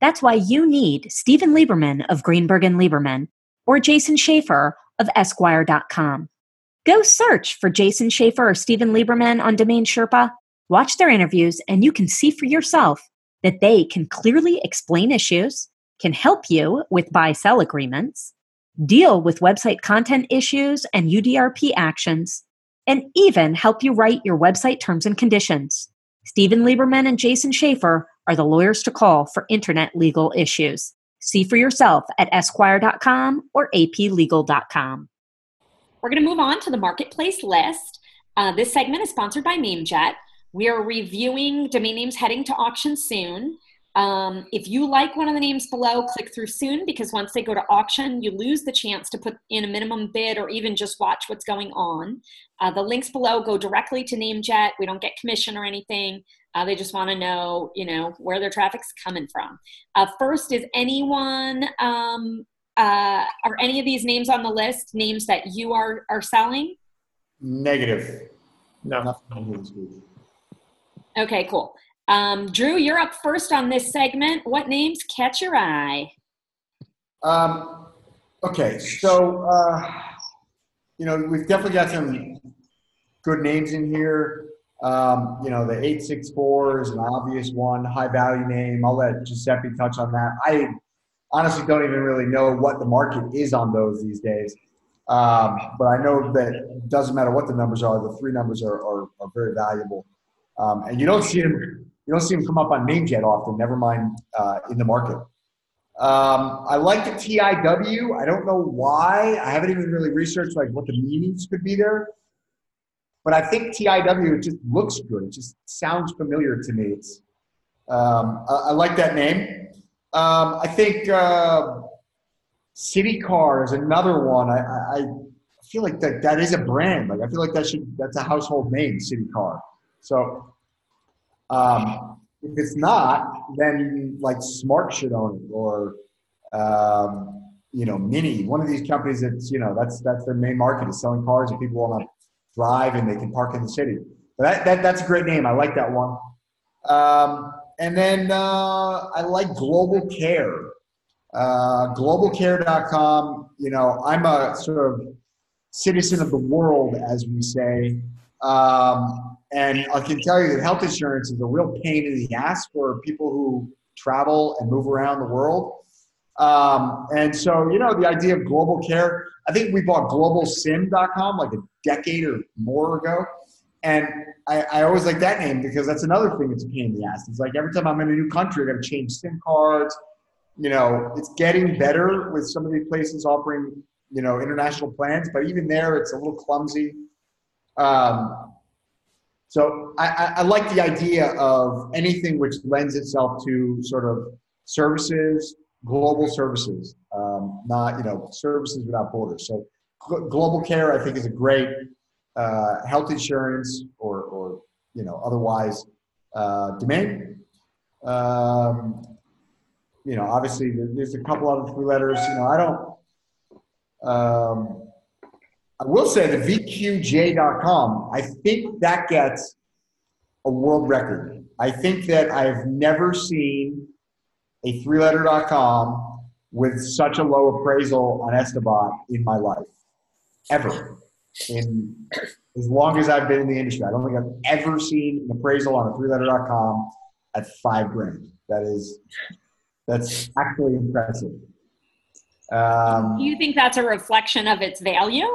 That's why you need Stephen Lieberman of Greenberg and Lieberman or Jason Schaefer of ESQwire.com. Go search for Jason Schaefer or Stephen Lieberman on Domain Sherpa, watch their interviews, and you can see for yourself that they can clearly explain issues can help you with buy sell agreements, deal with website content issues and UDRP actions, and even help you write your website terms and conditions. Stephen Lieberman and Jason Schaefer are the lawyers to call for internet legal issues. See for yourself at ESQwire.com or aplegal.com. We're going to move on to the marketplace list. Uh, this segment is sponsored by NameJet. We are reviewing domain names heading to auction soon. Um, if you like one of the names below, click through soon because once they go to auction, you lose the chance to put in a minimum bid or even just watch what's going on. Uh, the links below go directly to NameJet. We don't get commission or anything. Uh, they just want to know, you know, where their traffic's coming from. Uh, first, is anyone um, uh, are any of these names on the list names that you are are selling? Negative. No. Okay, cool. Um, Drew, you're up first on this segment. What names catch your eye? Um, okay, so uh, you know we've definitely got some good names in here. Um, you know the eight six four is an obvious one, high value name. I'll let Giuseppe touch on that. I honestly don't even really know what the market is on those these days. Um, but I know that it doesn't matter what the numbers are, the three numbers are, are, are very valuable. Um, and you don't see them you don't see them come up on NameJet often, never mind uh, in the market. Um, I like the TIW. I don't know why. I haven't even really researched like what the meanings could be there. But I think TIW just looks good. It just sounds familiar to me. It's um, I, I, like that name. Um, I think uh, City Car is another one. I, I, I feel like that that is a brand. Like I feel like that should that's a household name, City Car. So um, if it's not, then like Smart should own it, or um, you know, Mini, one of these companies that's you know that's that's their main market is selling cars and people want to drive and they can park in the city. But that, that that's a great name. I like that one. Um, and then uh, I like Global Care. Uh, globalcare.com. You know, I'm a sort of citizen of the world, as we say. Um, and I can tell you that health insurance is a real pain in the ass for people who travel and move around the world. Um, and so, you know, the idea of global care, I think we bought globalsim.com like a decade or more ago. And I, I always like that name because that's another thing that's a pain in the ass. It's like every time I'm in a new country, I got to change SIM cards. You know, it's getting better with some of these places offering, you know, international plans, but even there, it's a little clumsy. Um, so I, I, like the idea of anything which lends itself to sort of services, global services, um, not you know services without borders. So global care, I think, is a great uh, health insurance or, or you know otherwise uh, domain. Um, you know, obviously there's a couple other three letters. You know, I don't. Um, I will say the VQJ.com, I think that gets a world record. I think that I've never seen a three letter.com with such a low appraisal on Estibot in my life, ever. In as long as I've been in the industry, I don't think I've ever seen an appraisal on a three letter.com at five grand. That is, that's actually impressive. Um, Do you think that's a reflection of its value?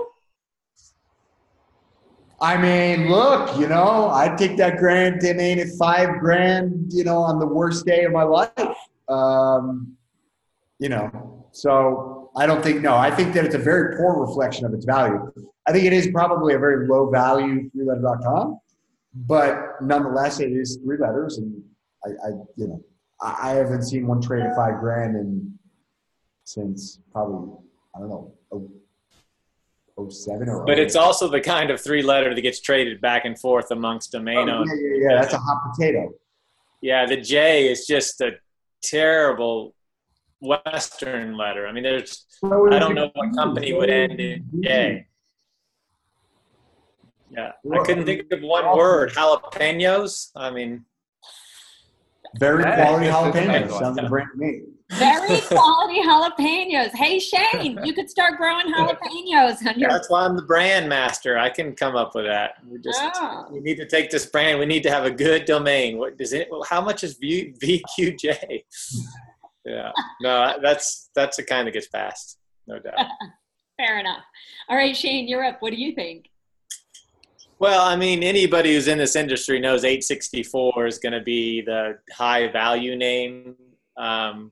I mean, look, you know, I'd take that grand domain at five grand, you know, on the worst day of my life. Um, you know, so I don't think, no, I think that it's a very poor reflection of its value. I think it is probably a very low value three letter.com, but nonetheless, it is three letters. And I, I you know, I, I haven't seen one trade at five grand and since probably, I don't know, 07 or But oh it's also the kind of three letter that gets traded back and forth amongst oh, domain oh, Yeah, yeah, yeah, that's a hot potato. Yeah, the J is just a terrible Western letter. I mean, there's, I don't know what company would end in J. Yeah, I couldn't think of one word. Jalapenos. I mean, very quality jalapenos. Sounds like a brand to me. Very quality jalapenos. Hey Shane, you could start growing jalapenos on your. That's why I'm the brand master. I can come up with that. We just oh. we need to take this brand. We need to have a good domain. What does it? How much is v, VQJ? yeah, no, that's that's the kind that gets passed, no doubt. Fair enough. All right, Shane, you're up. What do you think? Well, I mean, anybody who's in this industry knows 864 is going to be the high value name. Um,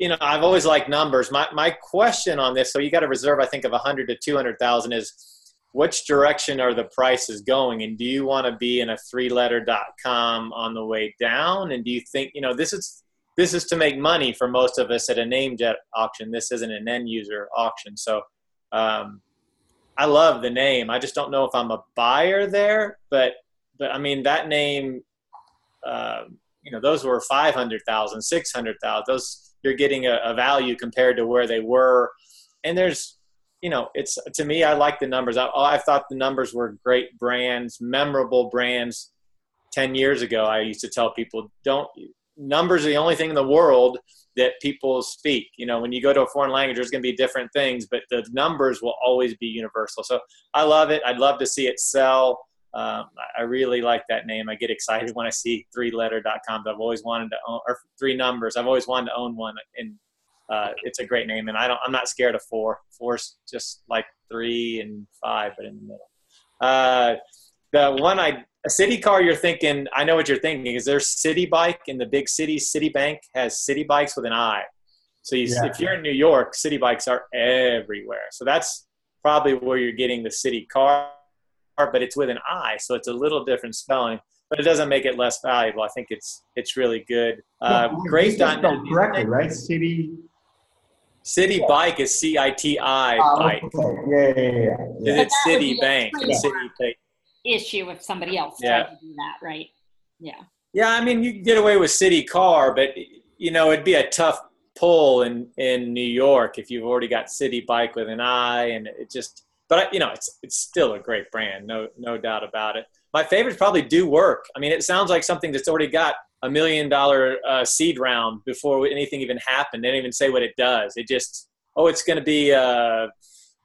you know, I've always liked numbers. My my question on this, so you got to reserve, I think, of 100 to 200,000 is which direction are the prices going, and do you want to be in a three-letter.com on the way down? And do you think, you know, this is this is to make money for most of us at a NameJet auction. This isn't an end user auction, so. Um, I love the name. I just don't know if I'm a buyer there, but but I mean that name, uh, you know, those were 500,000, 600,000. Those you're getting a, a value compared to where they were. And there's, you know, it's to me, I like the numbers. I, I thought the numbers were great brands, memorable brands. 10 years ago, I used to tell people, don't, numbers are the only thing in the world that people speak. You know, when you go to a foreign language, there's going to be different things, but the numbers will always be universal. So I love it. I'd love to see it sell. Um, I really like that name. I get excited when I see three letter.com. I've always wanted to own, or three numbers. I've always wanted to own one and uh, it's a great name. And I don't, I'm not scared of four. Four's just like three and five, but in the middle. Uh, the one I, a city car you're thinking, I know what you're thinking. Is there Citi Bike in the big city? Citibank has Citi Bikes with an I. So you, yeah. if you're in New York, Citi Bikes are everywhere. So that's probably where you're getting the city car but it's with an I, so it's a little different spelling. But it doesn't make it less valuable. I think it's it's really good. Uh, yeah, great on correctly, right? City. City yeah. Bike is C I T I ah, bike. Okay. Yeah, yeah, yeah. yeah. It's Citibank. City Bank. Issue if somebody else yeah. tried to do that, right? Yeah. Yeah, I mean, you can get away with City Car, but you know, it'd be a tough pull in in New York if you've already got Citi Bike with an I, and it just but you know, it's it's still a great brand, no no doubt about it. My favorites probably do work. I mean, it sounds like something that's already got a million dollar uh, seed round before anything even happened. They didn't even say what it does. It just oh, it's going to be a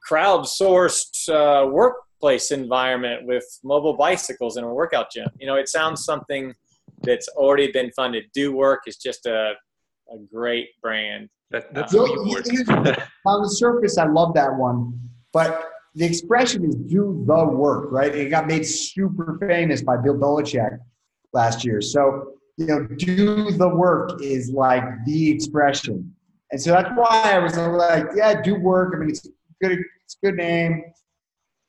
crowdsourced uh, workplace environment with mobile bicycles and a workout gym. You know, it sounds something that's already been funded. Do work is just a a great brand. That, that's uh, on the surface, I love that one, but the expression is do the work, right? It got made super famous by Bill Belichick last year. So, you know, do the work is like the expression. And so that's why I was like, yeah, do work. I mean, it's good, it's a good name.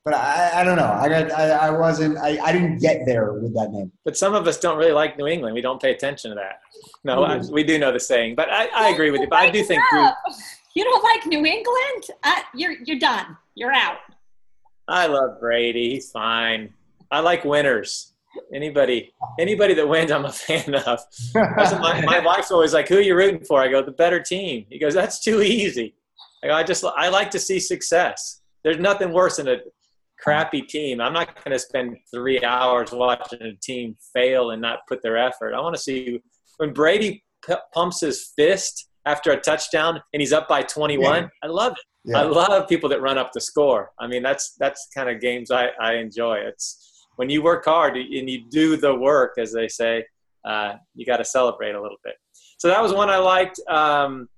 But I, I don't know. I got, I, I wasn't, I, I didn't get there with that name. But some of us don't really like New England. We don't pay attention to that. No, I, mm-hmm. we do know the saying, but I, I agree with you. But I do think we, you don't like New England. I, you're you're done. You're out. I love Brady. He's fine. I like winners. Anybody, anybody that wins, I'm a fan of. my, my wife's always like, "Who are you rooting for?" I go, "The better team." He goes, "That's too easy." I go, "I just, I like to see success. there's nothing worse than a crappy team. I'm not going to spend three hours watching a team fail and not put their effort. I want to see when Brady p- pumps his fist after a touchdown and he's up by 21. Yeah. I love it. Yeah. I love people that run up the score. I mean, that's that's kind of games I, I enjoy. It's when you work hard and you do the work, as they say, uh, you got to celebrate a little bit. So that was one I liked. Um,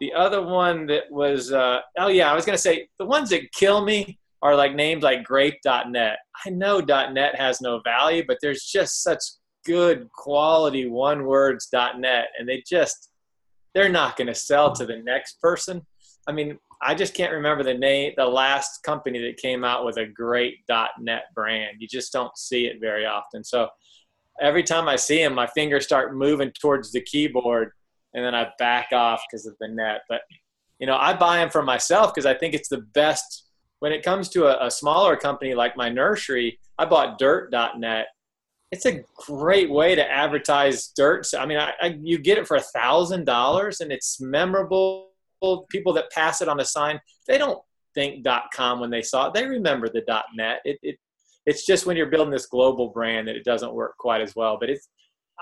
the other one that was, uh, oh yeah, I was gonna say the ones that kill me are like names like grape.net. I know .net has no value, but there's just such good quality one words.net and they just they're not going to sell to the next person. I mean, I just can't remember the name the last company that came out with a great .net brand. You just don't see it very often. So every time I see them, my fingers start moving towards the keyboard and then I back off because of the net. But you know, I buy them for myself because I think it's the best when it comes to a, a smaller company like my nursery, I bought dirt.net. It's a great way to advertise dirt. I mean, I, I, you get it for a thousand dollars and it's memorable. People that pass it on a sign, they don't think .com when they saw it. They remember the .net. It, it, it's just when you're building this global brand that it doesn't work quite as well. But it's,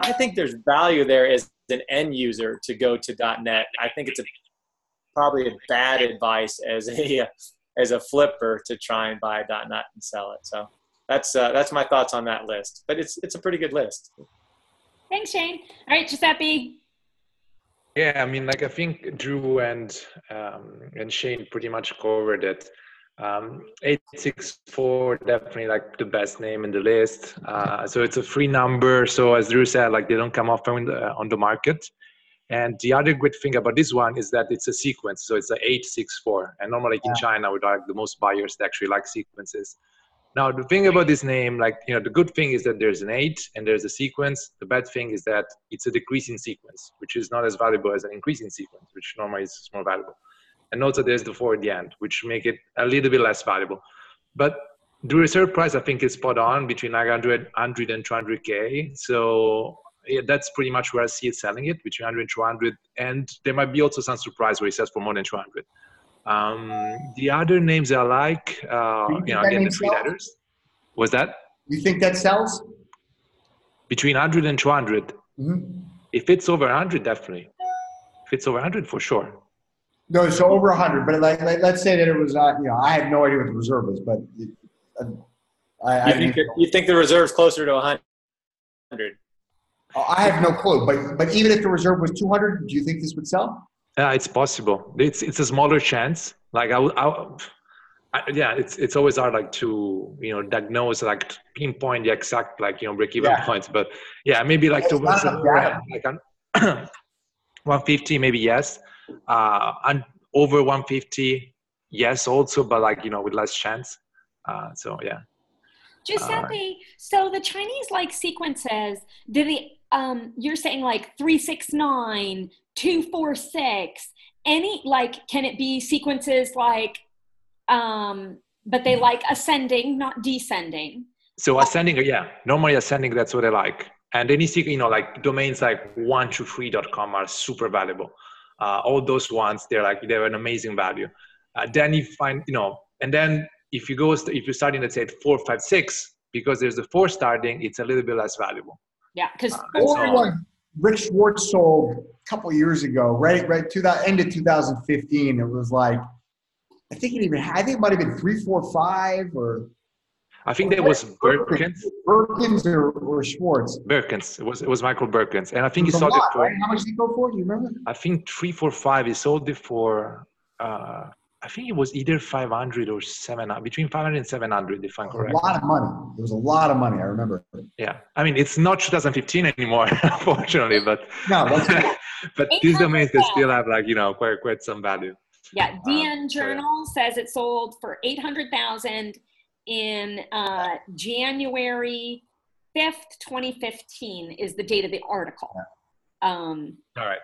I think there's value there as an end user to go to .net. I think it's a, probably a bad advice as a as a flipper to try and buy a .NET and sell it. So that's uh, that's my thoughts on that list. But it's it's a pretty good list. Thanks, Shane. All right, Giuseppe. Yeah, I mean, like I think Drew and um, and Shane pretty much covered it. Um, 864 definitely like the best name in the list. Uh, so it's a free number. So as Drew said, like they don't come often the, on the market. And the other great thing about this one is that it's a sequence. So it's an 864. And normally yeah. in China, we like the most buyers that actually like sequences. Now, the thing about this name, like, you know, the good thing is that there's an eight and there's a sequence. The bad thing is that it's a decreasing sequence, which is not as valuable as an increasing sequence, which normally is more valuable. And also there's the four at the end, which make it a little bit less valuable. But the reserve price, I think, is spot on between 100, 100 and 200K. So yeah, that's pretty much where I see it selling it between 100 and 200. And there might be also some surprise where it sells for more than 200. Um, the other names I like, uh, you, you know, again, the three sells? letters. Was that? You think that sells? Between 100 and 200. Mm-hmm. If it's over 100, definitely. If it's over 100, for sure. No, so over 100. But like, like let's say that it was, uh, you know, I have no idea what the reserve is, but it, uh, I, you, I think, you think the reserve's closer to 100? I have no clue, but but even if the reserve was 200, do you think this would sell? Yeah, it's possible. It's it's a smaller chance. Like I, I, I yeah, it's it's always hard like to you know diagnose like pinpoint the exact like you know break even yeah. points. But yeah, maybe like to like 150, maybe yes, uh, and over 150, yes, also, but like you know with less chance. Uh, so yeah. Giuseppe, so the Chinese like sequences, do the um you're saying like 369, 246, any like can it be sequences like um but they like ascending, not descending? So ascending, yeah. Normally ascending, that's what I like. And any you know, like domains like one to free.com are super valuable. Uh, all those ones, they're like they have an amazing value. Uh, then you find, you know, and then if you go, if you're starting, let's say at four, five, six, because there's the four starting, it's a little bit less valuable. Yeah, because uh, Rick Schwartz sold a couple years ago, right? Right to that end of 2015. It was like, I think it even had, I think it might have been three, four, five, or. I think there was Berkens. Berkens or, or Schwartz. Berkens. It was it was Michael Berkens, and I think he sold lot, it for. Right? How much did he go for? Do you remember? I think three, four, five. He sold it for. Uh, I think it was either 500 or 700, between 500 and 700, if I'm correct. A lot of money. There was a lot of money. I remember. Yeah, I mean it's not 2015 anymore, unfortunately, but no, but these domains they still have like you know quite quite some value. Yeah, DN um, Journal so, yeah. says it sold for 800,000 in uh, January 5th, 2015 is the date of the article. Yeah. Um, All right.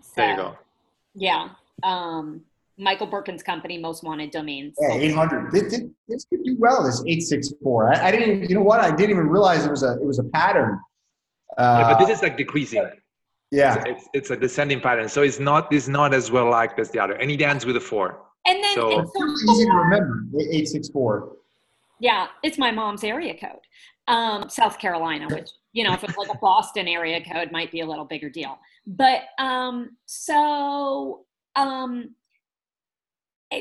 So, there you go. Yeah. Um, Michael Berkens' company, most wanted domains. Yeah, 800. This, this could do well. This 864. I, I, didn't. You know what? I didn't even realize it was a it was a pattern. Uh, yeah, but this is like decreasing. Yeah, it's, it's, it's, a descending pattern. So it's not it's not as well liked as the other, and it ends with a four. And then so it's really easy to remember. Eight six four. Yeah, it's my mom's area code. Um, South Carolina, which you know, if it's like a Boston area code, might be a little bigger deal. But um, so um,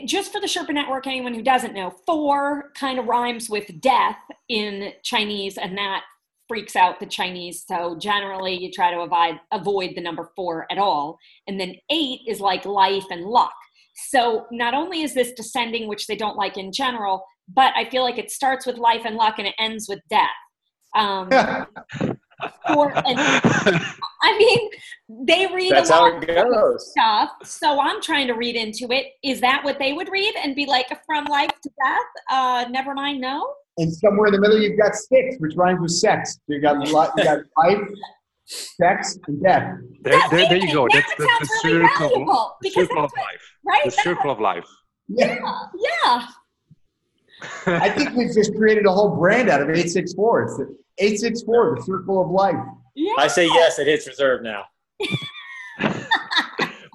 just for the Sherpa Network, anyone who doesn't know, four kind of rhymes with death in Chinese, and that freaks out the Chinese. So generally, you try to avoid avoid the number four at all. And then eight is like life and luck. So not only is this descending, which they don't like in general, but I feel like it starts with life and luck and it ends with death. Um, or, and, I mean, they read That's a lot of stuff, so I'm trying to read into it. Is that what they would read and be like, from life to death? Uh, never mind, no. And somewhere in the middle, you've got six, which rhymes with sex. You got li- you got life, sex, and death. there, there, there you go. minute, That's that the, the really circle, the circle of life. Right? The That's- circle of life. Yeah, yeah. I think we've just created a whole brand out of eight six four. It's the eight six four, the circle of life. Yeah. I say yes, it hits reserve now.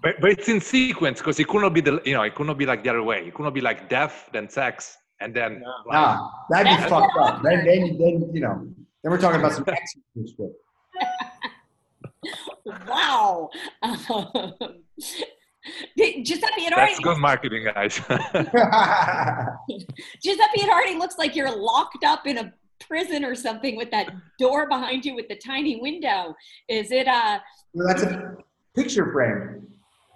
But, but it's in sequence because it could not be the you know it could not be like the other way. It could not be like death, then sex, and then No. life. Nah, that'd be fucked up. Then, then, then, you know, then we're talking about some exorcism shit. wow. Did- Giuseppe, it already That's good marketing, guys. Giuseppe, it already looks like you're locked up in a prison or something with that door behind you with the tiny window. Is it uh well, that's a picture frame.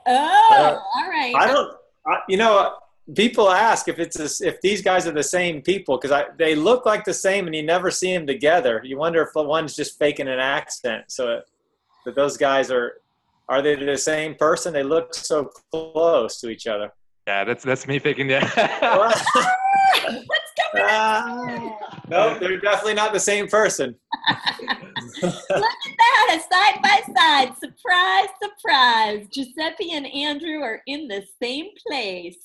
oh Uh, all right. I don't. I, you know, people ask if it's a, if these guys are the same people because they look like the same, and you never see them together. You wonder if the one's just faking an accent. So that those guys are are they the same person? They look so close to each other. yeah, that's that's me faking the. What's going Ah. no, they're definitely not the same person. Look at that, a side by side. Surprise, surprise. Giuseppe and Andrew are in the same place.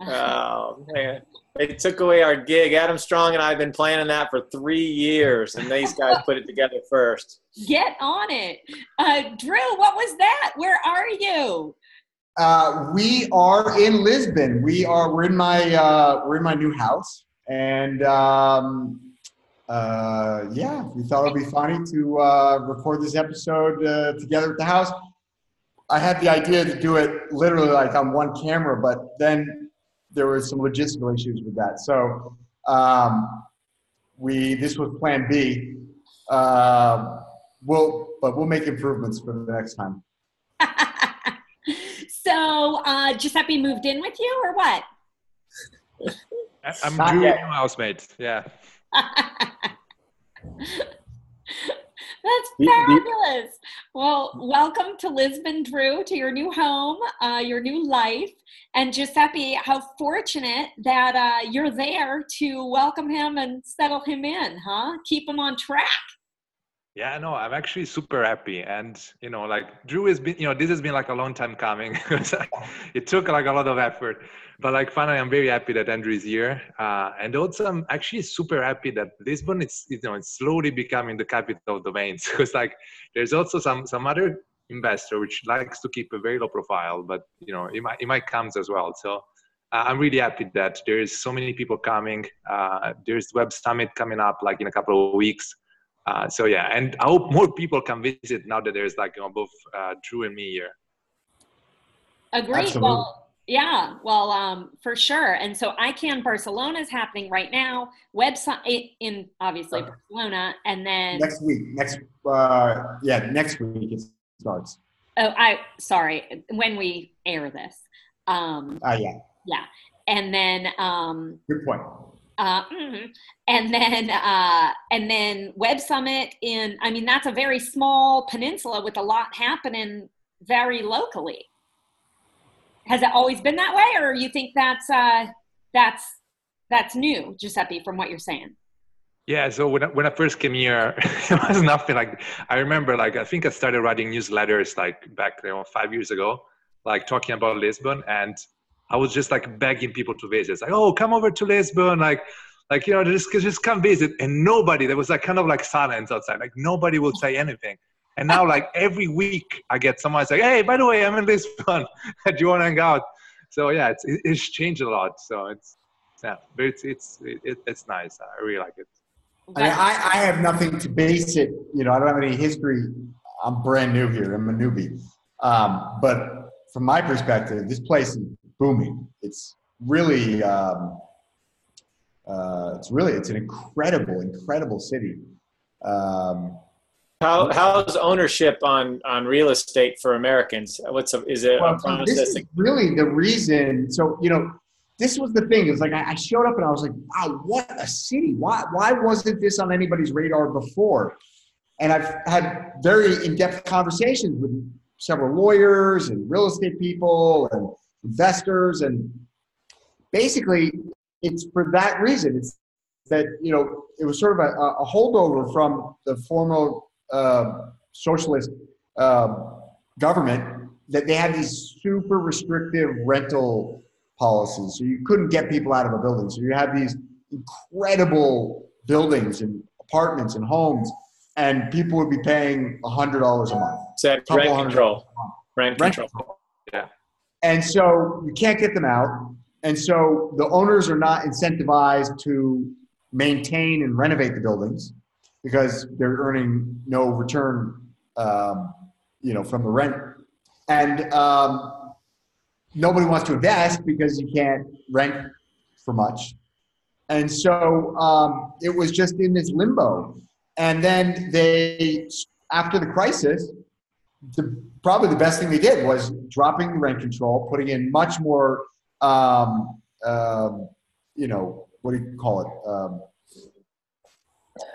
Oh man, they took away our gig. Adam Strong and I have been planning that for three years, and these guys put it together first. Get on it. Uh, Drew, what was that? Where are you? Uh, we are in Lisbon. We are. We're in my. Uh, we're in my new house, and um, uh, yeah, we thought it'd be funny to uh, record this episode uh, together at the house. I had the idea to do it literally like on one camera, but then there were some logistical issues with that. So um, we this was Plan B. Uh, we'll but we'll make improvements for the next time. so, uh, Giuseppe moved in with you or what? I'm Not Drew, yet. new housemate. Yeah. That's You- you- fabulous. Well, welcome to Lisbon, Drew, to your new home, uh, your new life. And Giuseppe, how fortunate that uh, you're there to welcome him and settle him in, huh? Keep him on track. Yeah, no, I'm actually super happy, and you know, like Drew has been, you know, this has been like a long time coming. It took like a lot of effort, but like finally, I'm very happy that Andrew is here, uh, and also I'm actually super happy that Lisbon is, you know, it's slowly becoming the capital of domains. Because like, there's also some some other investor which likes to keep a very low profile, but you know, it might it might comes as well. So. Uh, I'm really happy that there's so many people coming. Uh, there's Web Summit coming up like in a couple of weeks. Uh, so yeah, and I hope more people can visit now that there's like you know, both uh, Drew and me here. Agreed. Absolutely. Well, yeah, well, um, for sure. And so ICANN Barcelona is happening right now. Website in obviously Okay. Barcelona, and then next week. Next, uh, yeah, next week it starts. oh, I sorry when we air this. Um, Ah, yeah, yeah, and then um, good point. uh, mhm. and then uh, and then Web Summit in. I mean, that's a very small peninsula with a lot happening very locally. Has it always been that way, or you think that's uh, that's that's new, Giuseppe, from what you're saying? Yeah, so when I, when I first came here, it was nothing like. I remember, like I think I started writing newsletters like back you know five years ago, like talking about Lisbon, and I was just like begging people to visit. It's like, oh, come over to Lisbon, like, like you know, just just come visit, and nobody. There was like kind of like silence outside, like nobody will say anything. And now, like every week, I get someone say, "Hey, by the way, I'm in this Lisbon. Do you want to hang out?" so yeah, it's it's changed a lot. So it's yeah, but it's it's it, it's nice. I really like it. I, mean, I, I have nothing to base it. You know, I don't have any history. I'm brand new here. I'm a newbie. Um, but from my perspective, this place is booming. It's really, um, uh, it's really, it's an incredible, incredible city. Um, how how's ownership on on real estate for Americans? What's a, is it well? This is really the reason. So you know, this was the thing. It's like I, I showed up and I was like, wow, what a city! Why why wasn't this on anybody's radar before? And I've had very in depth conversations with several lawyers and real estate people and investors, and basically, it's for that reason. It's that you know it was sort of a, a holdover from the former uh, socialist uh, government that they had these super restrictive rental policies. So you couldn't get people out of a building. So you had these incredible buildings and apartments and homes, and people would be paying hundred dollars a month. So rent control. Rent, rent control. control. Yeah. And so you can't get them out. And so the owners are not incentivized to maintain and renovate the buildings because they're earning no return, um, you know, from the rent. And um, nobody wants to invest because you can't rent for much. And so um, it was just in this limbo. And then they, after the crisis, the, probably the best thing they did was dropping the rent control, putting in much more, um, um, you know, what do you call it? Um,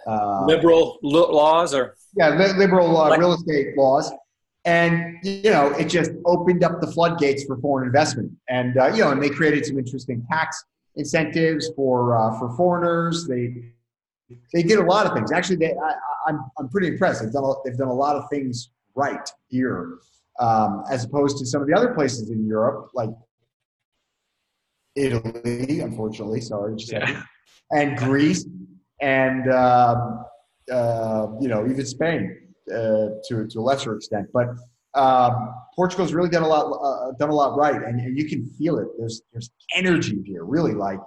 uh, liberal laws or yeah, liberal uh, real estate laws, and you know it just opened up the floodgates for foreign investment, and uh, you know, and they created some interesting tax incentives for uh, for foreigners. They they did a lot of things. Actually, they, I, I'm I'm pretty impressed. They've done a, they've done a lot of things right here, um, as opposed to some of the other places in Europe, like Italy, unfortunately. Sorry, yeah. and Greece and um, uh, you know even Spain uh, to to a lesser extent. But um, Portugal's really done a lot uh, done a lot right, and, you can feel it. There's there's energy here, really like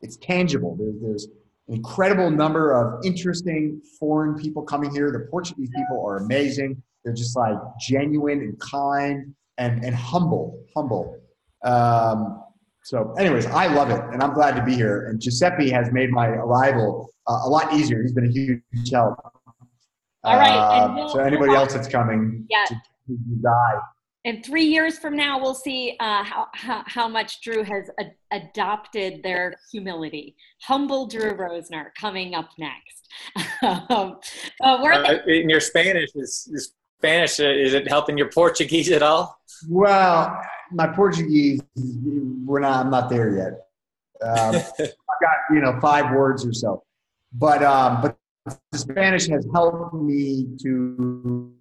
it's tangible. There, there's an incredible number of interesting foreign people coming here. The Portuguese people are amazing. They're just like genuine and kind and and humble, humble. Um, so, anyways, I love it, and I'm glad to be here. And Giuseppe has made my arrival uh, a lot easier. He's been a huge help. All right. Uh, so, anybody else that's coming, yeah. to, to die. In three years from now, we'll see uh, how, how, how much Drew has adopted their humility. Humble Drew Rosner coming up next. um, uh, in your Spanish, is, is Spanish uh, is it helping your Portuguese at all? Well, my Portuguese, we're not. I'm not there yet. Um, I've got you know five words or so, but um, but the Spanish has helped me to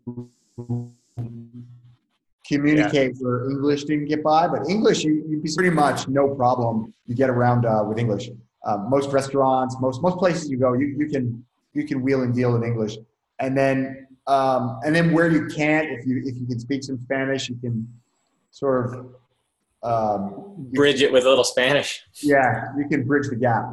communicate yeah. where English didn't get by. But English, you you pretty much no problem. You get around uh, with English. Um, most restaurants, most most places you go, you, you can you can wheel and deal in English. And then um, and then where you can't, if you if you can speak some Spanish, you can sort of um, bridge it with a little Spanish. Yeah, you can bridge the gap.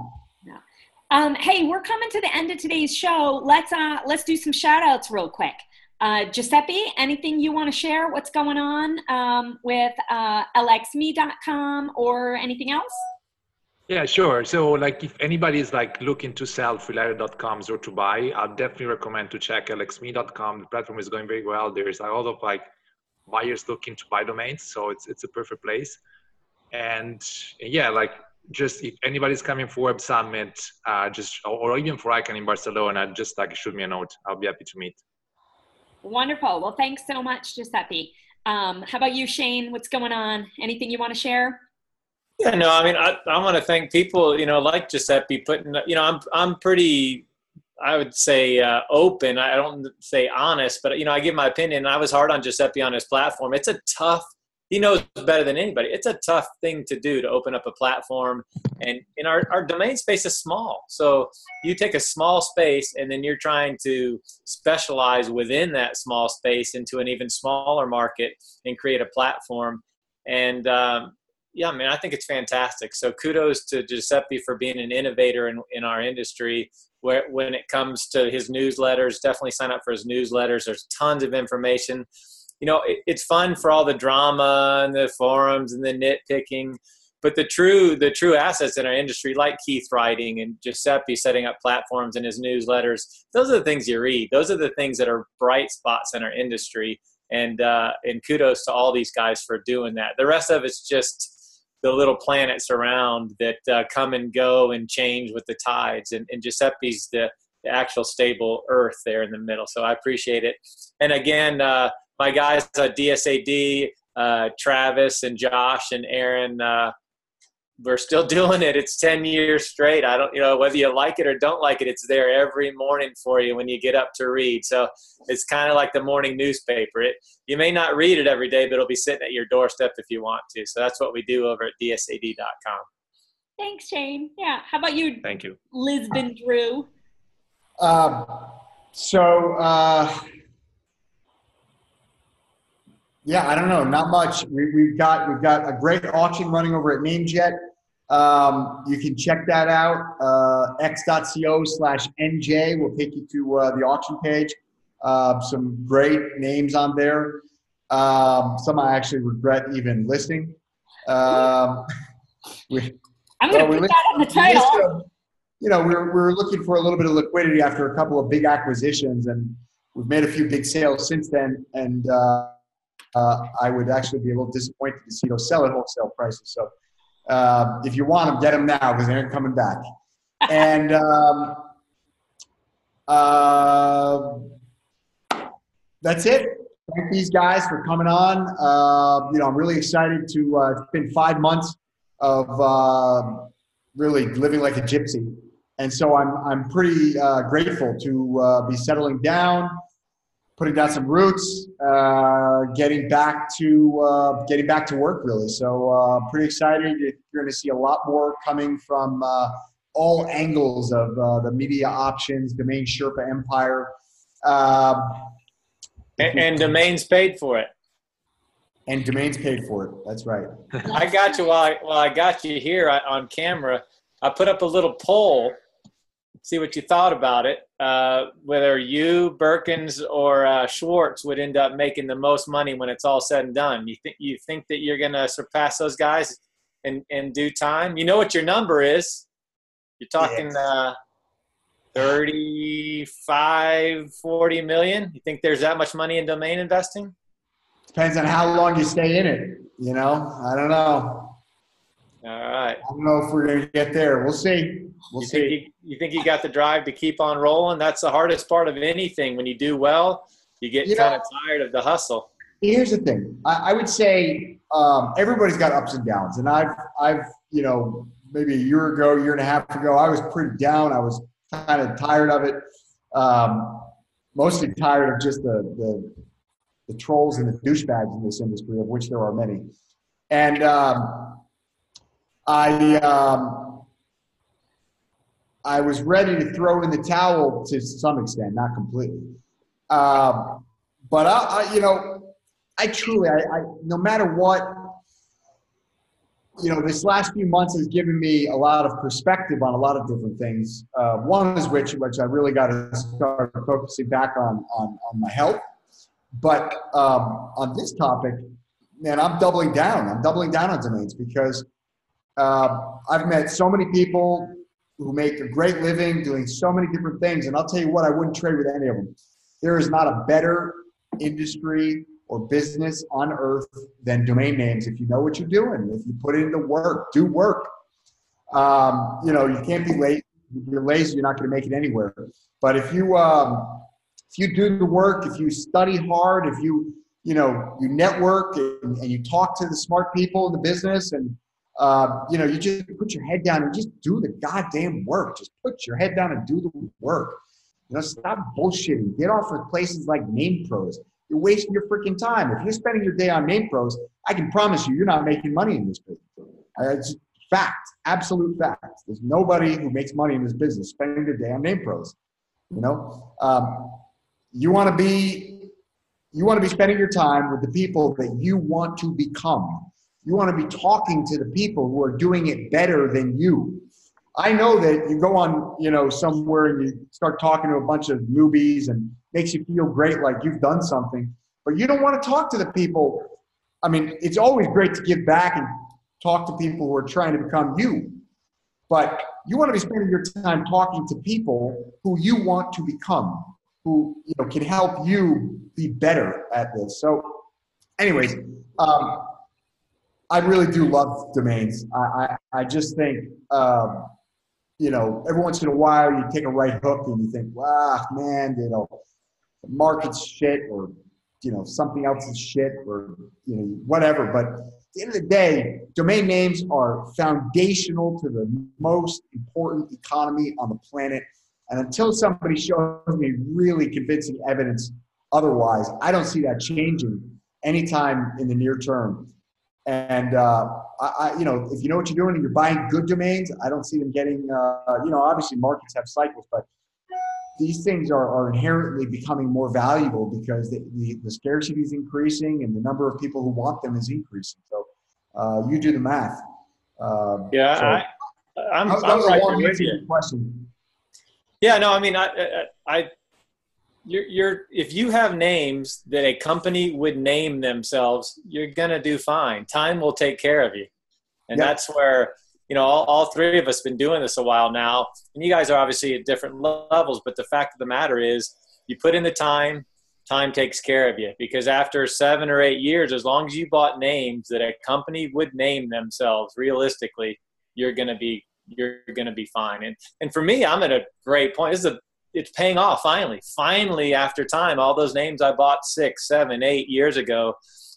Um, hey, we're coming to the end of today's show. Let's uh, let's do some shout outs real quick. Uh, Giuseppe, anything you want to share? What's going on um, with uh, lxme.com or anything else? Yeah, sure. So, like, if anybody is like looking to sell freeladder.coms or to buy, I'd definitely recommend to check lxme.com. The platform is going very well. There's a lot of like buyers looking to buy domains so it's it's a perfect place and yeah like just if anybody's coming for web summit uh, just or even for ICANN in barcelona just like shoot me a note i'll be happy to meet wonderful well thanks so much giuseppe um, how about you shane what's going on anything you want to share yeah no i mean i, I want to thank people you know like giuseppe putting you know i'm i'm pretty I would say uh, open. I don't say honest, but you know, I give my opinion. I was hard on Giuseppe on his platform. It's a tough. He knows better than anybody. It's a tough thing to do to open up a platform, and in our our domain space is small. So you take a small space, and then you're trying to specialize within that small space into an even smaller market and create a platform. And um, yeah, I mean, I think it's fantastic. So kudos to Giuseppe for being an innovator in, in our industry. Where when it comes to his newsletters, definitely sign up for his newsletters. There's tons of information. You know, it, it's fun for all the drama and the forums and the nitpicking but the true the true assets in our industry like keith writing and giuseppe setting up platforms in his newsletters those are the things you read. Those are the things that are bright spots in our industry. And uh, and kudos to all these guys for doing that. The rest of it's just the little planets around that uh, come and go and change with the tides. And, and giuseppe's the, the actual stable earth there in the middle. So i appreciate it. And again uh, my guys at dsad uh, Travis and Josh and Aaron uh, we're still doing it. It's 10 years straight. I don't, you know, whether you like it or don't like it, it's there every morning for you when you get up to read. So it's kind of like the morning newspaper. It, you may not read it every day, but it'll be sitting at your doorstep if you want to. So that's what we do over at dsad.com. Thanks, Shane. Yeah. How about you? Thank you. Lisbon Drew. Um, so, uh, yeah, I don't know, not much. We, we've got we've got a great auction running over at NameJet. Um, you can check that out. Uh, x.co slash NJ will take you to uh, the auction page. Uh, some great names on there. Um, some I actually regret even listing. Um, we, I'm going to well, put that on the title. you know, we're, we're looking for a little bit of liquidity after a couple of big acquisitions, and we've made a few big sales since then. And uh, uh, I would actually be a little disappointed to see those sell at wholesale prices. So uh, if you want them, get them now because they aren't coming back. and um, uh, that's it. Thank these guys for coming on. Uh, you know, I'm really excited to. Uh, it's been five months of uh, really living like a gypsy, and so I'm I'm pretty grateful to be settling down putting down some roots, uh, getting back to uh, getting back to work really. So uh, pretty excited. You're going to see a lot more coming from uh, all angles of uh, the media options, domain Sherpa empire. Um, and, and domains paid for it. And domains paid for it. That's right. I got you while I, while I got you here on camera. I put up a little poll see what you thought about it. Uh, whether you, Berkens, or uh, Schwartz would end up making the most money when it's all said and done. You think you think that you're going to surpass those guys in in due time? You know what your number is. You're talking uh, 35, 40 million. You think there's that much money in domain investing? Depends on how long you stay in it. You know, I don't know. All right. I don't know if we're going to get there. We'll see. We'll you see. Think you, you, think you got the drive to keep on rolling? That's the hardest part of anything. When you do well, you get you kind know, of tired of the hustle. Here's the thing. I, I would say um, everybody's got ups and downs, and I've, I've, you know, maybe a year ago, year and a half ago, I was pretty down. I was kind of tired of it. Um, mostly tired of just the, the, the trolls and the douchebags in this industry, of which there are many. And um, I um, I was ready to throw in the towel to some extent, not completely. Um, but I, I, you know, I truly, I, I, no matter what, you know, this last few months has given me a lot of perspective on a lot of different things. Uh, one is which, which I really got to start focusing back on, on, on my health. But um, on this topic, man, I'm doubling down. I'm doubling down on domains because uh, I've met so many people who make a great living doing so many different things, and I'll tell you what, I wouldn't trade with any of them. There is not a better industry or business on earth than domain names if you know what you're doing. If you put in the work, do work. Um, you know, you can't be lazy. If you're lazy, you're not going to make it anywhere. But if you um, if you do the work, if you study hard, if you you know you network and, and you talk to the smart people in the business and uh, you know, you just put your head down and just do the goddamn work. Just put your head down and do the work. You know, stop bullshitting. Get off of places like Name Pros. You're wasting your freaking time. If you're spending your day on Name Pros, I can promise you, you're not making money in this business. Uh, it's fact, absolute fact. There's nobody who makes money in this business spending their day on Name Pros. You know, um, you want to be, you want to be spending your time with the people that you want to become You want to be talking to the people who are doing it better than you. I know that you go on, you know, somewhere and you start talking to a bunch of newbies and makes you feel great like you've done something, but you don't want to talk to the people. I mean, it's always great to give back and talk to people who are trying to become you. But you want to be spending your time talking to people who you want to become, who you know can help you be better at this. So, anyways, um, I really do love domains. I I, I just think um, you know every once in a while you take a right hook and you think, wow, man, you know, the market's shit or you know something else is shit or you know whatever. But at the end of the day, domain names are foundational to the most important economy on the planet. And until somebody shows me really convincing evidence otherwise, I don't see that changing anytime in the near term. And uh, I, I, you know, if you know what you're doing and you're buying good domains, I don't see them getting. Uh, you know, obviously markets have cycles, but these things are, are inherently becoming more valuable because the, the, the, scarcity is increasing and the number of people who want them is increasing. So uh, you do the math. Um, yeah, so I, I'm, that, I'm right with you. Question. Yeah, no, I mean, I, I, I you're, you're, if you have names that a company would name themselves, you're gonna do fine. Time will take care of you, and yep. that's where you know, all, all three of us been doing this a while now, and you guys are obviously at different levels. But the fact of the matter is, you put in the time, time takes care of you. Because after seven or eight years, as long as you bought names that a company would name themselves, realistically, you're gonna be you're gonna be fine. And and for me, I'm at a great point. This is a it's paying off finally. Finally, after time, all those names I bought six, seven, eight years ago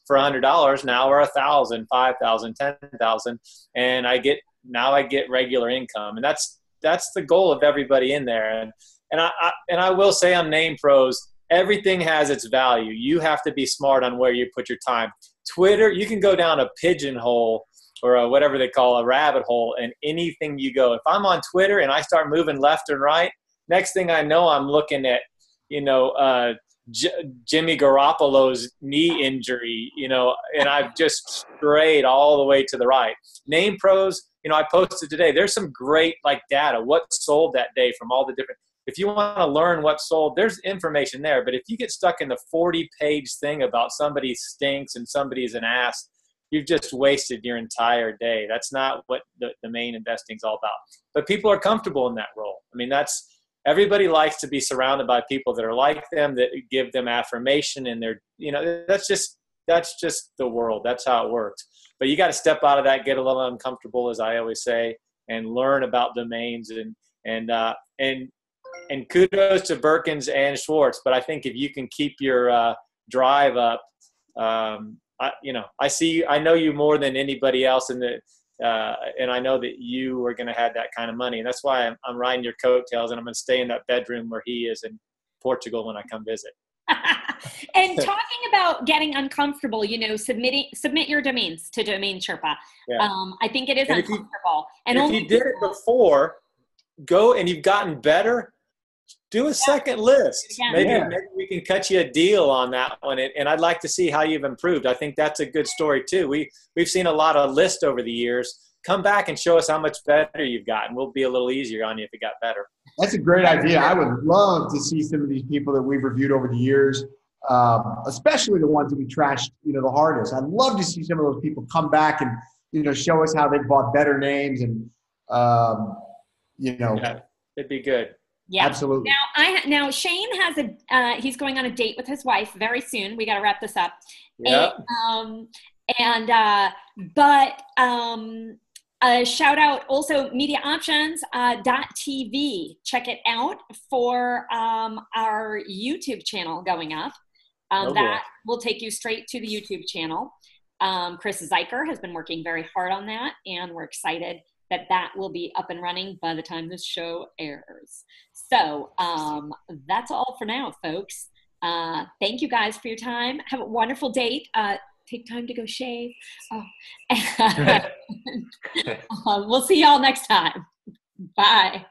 for a hundred dollars now are a thousand, five thousand, ten thousand, and I get now I get regular income, and that's that's the goal of everybody in there. And and I, I and I will say on Name Pros, everything has its value. You have to be smart on where you put your time. Twitter, you can go down a pigeonhole or a, whatever they call a rabbit hole, and anything you go. If I'm on Twitter and I start moving left and right, next thing I know, I'm looking at you know uh, J- Jimmy Garoppolo's knee injury, you know, and I've just strayed all the way to the right. Name pros, you know, I posted today. There's some great like data, what sold that day from all the different. If you want to learn what sold, there's information there. But if you get stuck in the 40 page thing about somebody stinks and somebody's an ass, you've just wasted your entire day. That's not what the, the main investing is all about. But people are comfortable in that role. I mean, that's everybody likes to be surrounded by people that are like them that give them affirmation and they're you know that's just that's just the world that's how it works but you got to step out of that get a little uncomfortable as i always say and learn about domains and and uh, and and kudos to Berkens and Schwartz. But I think if you can keep your uh, drive up, um, I, you know, I see, I know you more than anybody else in the uh, and I know that you are going to have that kind of money, and that's why I'm, I'm riding your coattails, and I'm going to stay in that bedroom where he is in Portugal when I come visit. and talking about getting uncomfortable, you know, submitting submit your domains to Domain Sherpa. Yeah. Um, I think it is and uncomfortable. If you, and if you did it before, go and you've gotten better. Do a yeah. second list. Yeah. Maybe, maybe we can cut you a deal on that one, and I'd like to see how you've improved. I think that's a good story too. We we've seen a lot of lists over the years. Come back and show us how much better you've gotten. We'll be a little easier on you if it got better. That's a great idea. I would love to see some of these people that we've reviewed over the years, um, especially the ones that we trashed, you know, the hardest. I'd love to see some of those people come back and you know show us how they bought better names and um, you know. Yeah, it'd be good. Yeah, absolutely. Now I now Shane has a uh, he's going on a date with his wife very soon. We got to wrap this up. Yeah. And, um, and uh, but um, a shout out also media options uh, tv check it out for um, our youtube channel going up um, oh, that will take you straight to the youtube channel um, chris zeiker has been working very hard on that and we're excited that that will be up and running by the time this show airs so um, that's all for now folks uh, thank you guys for your time have a wonderful date uh, take time to go shave. Oh. uh, we'll see y'all next time. Bye.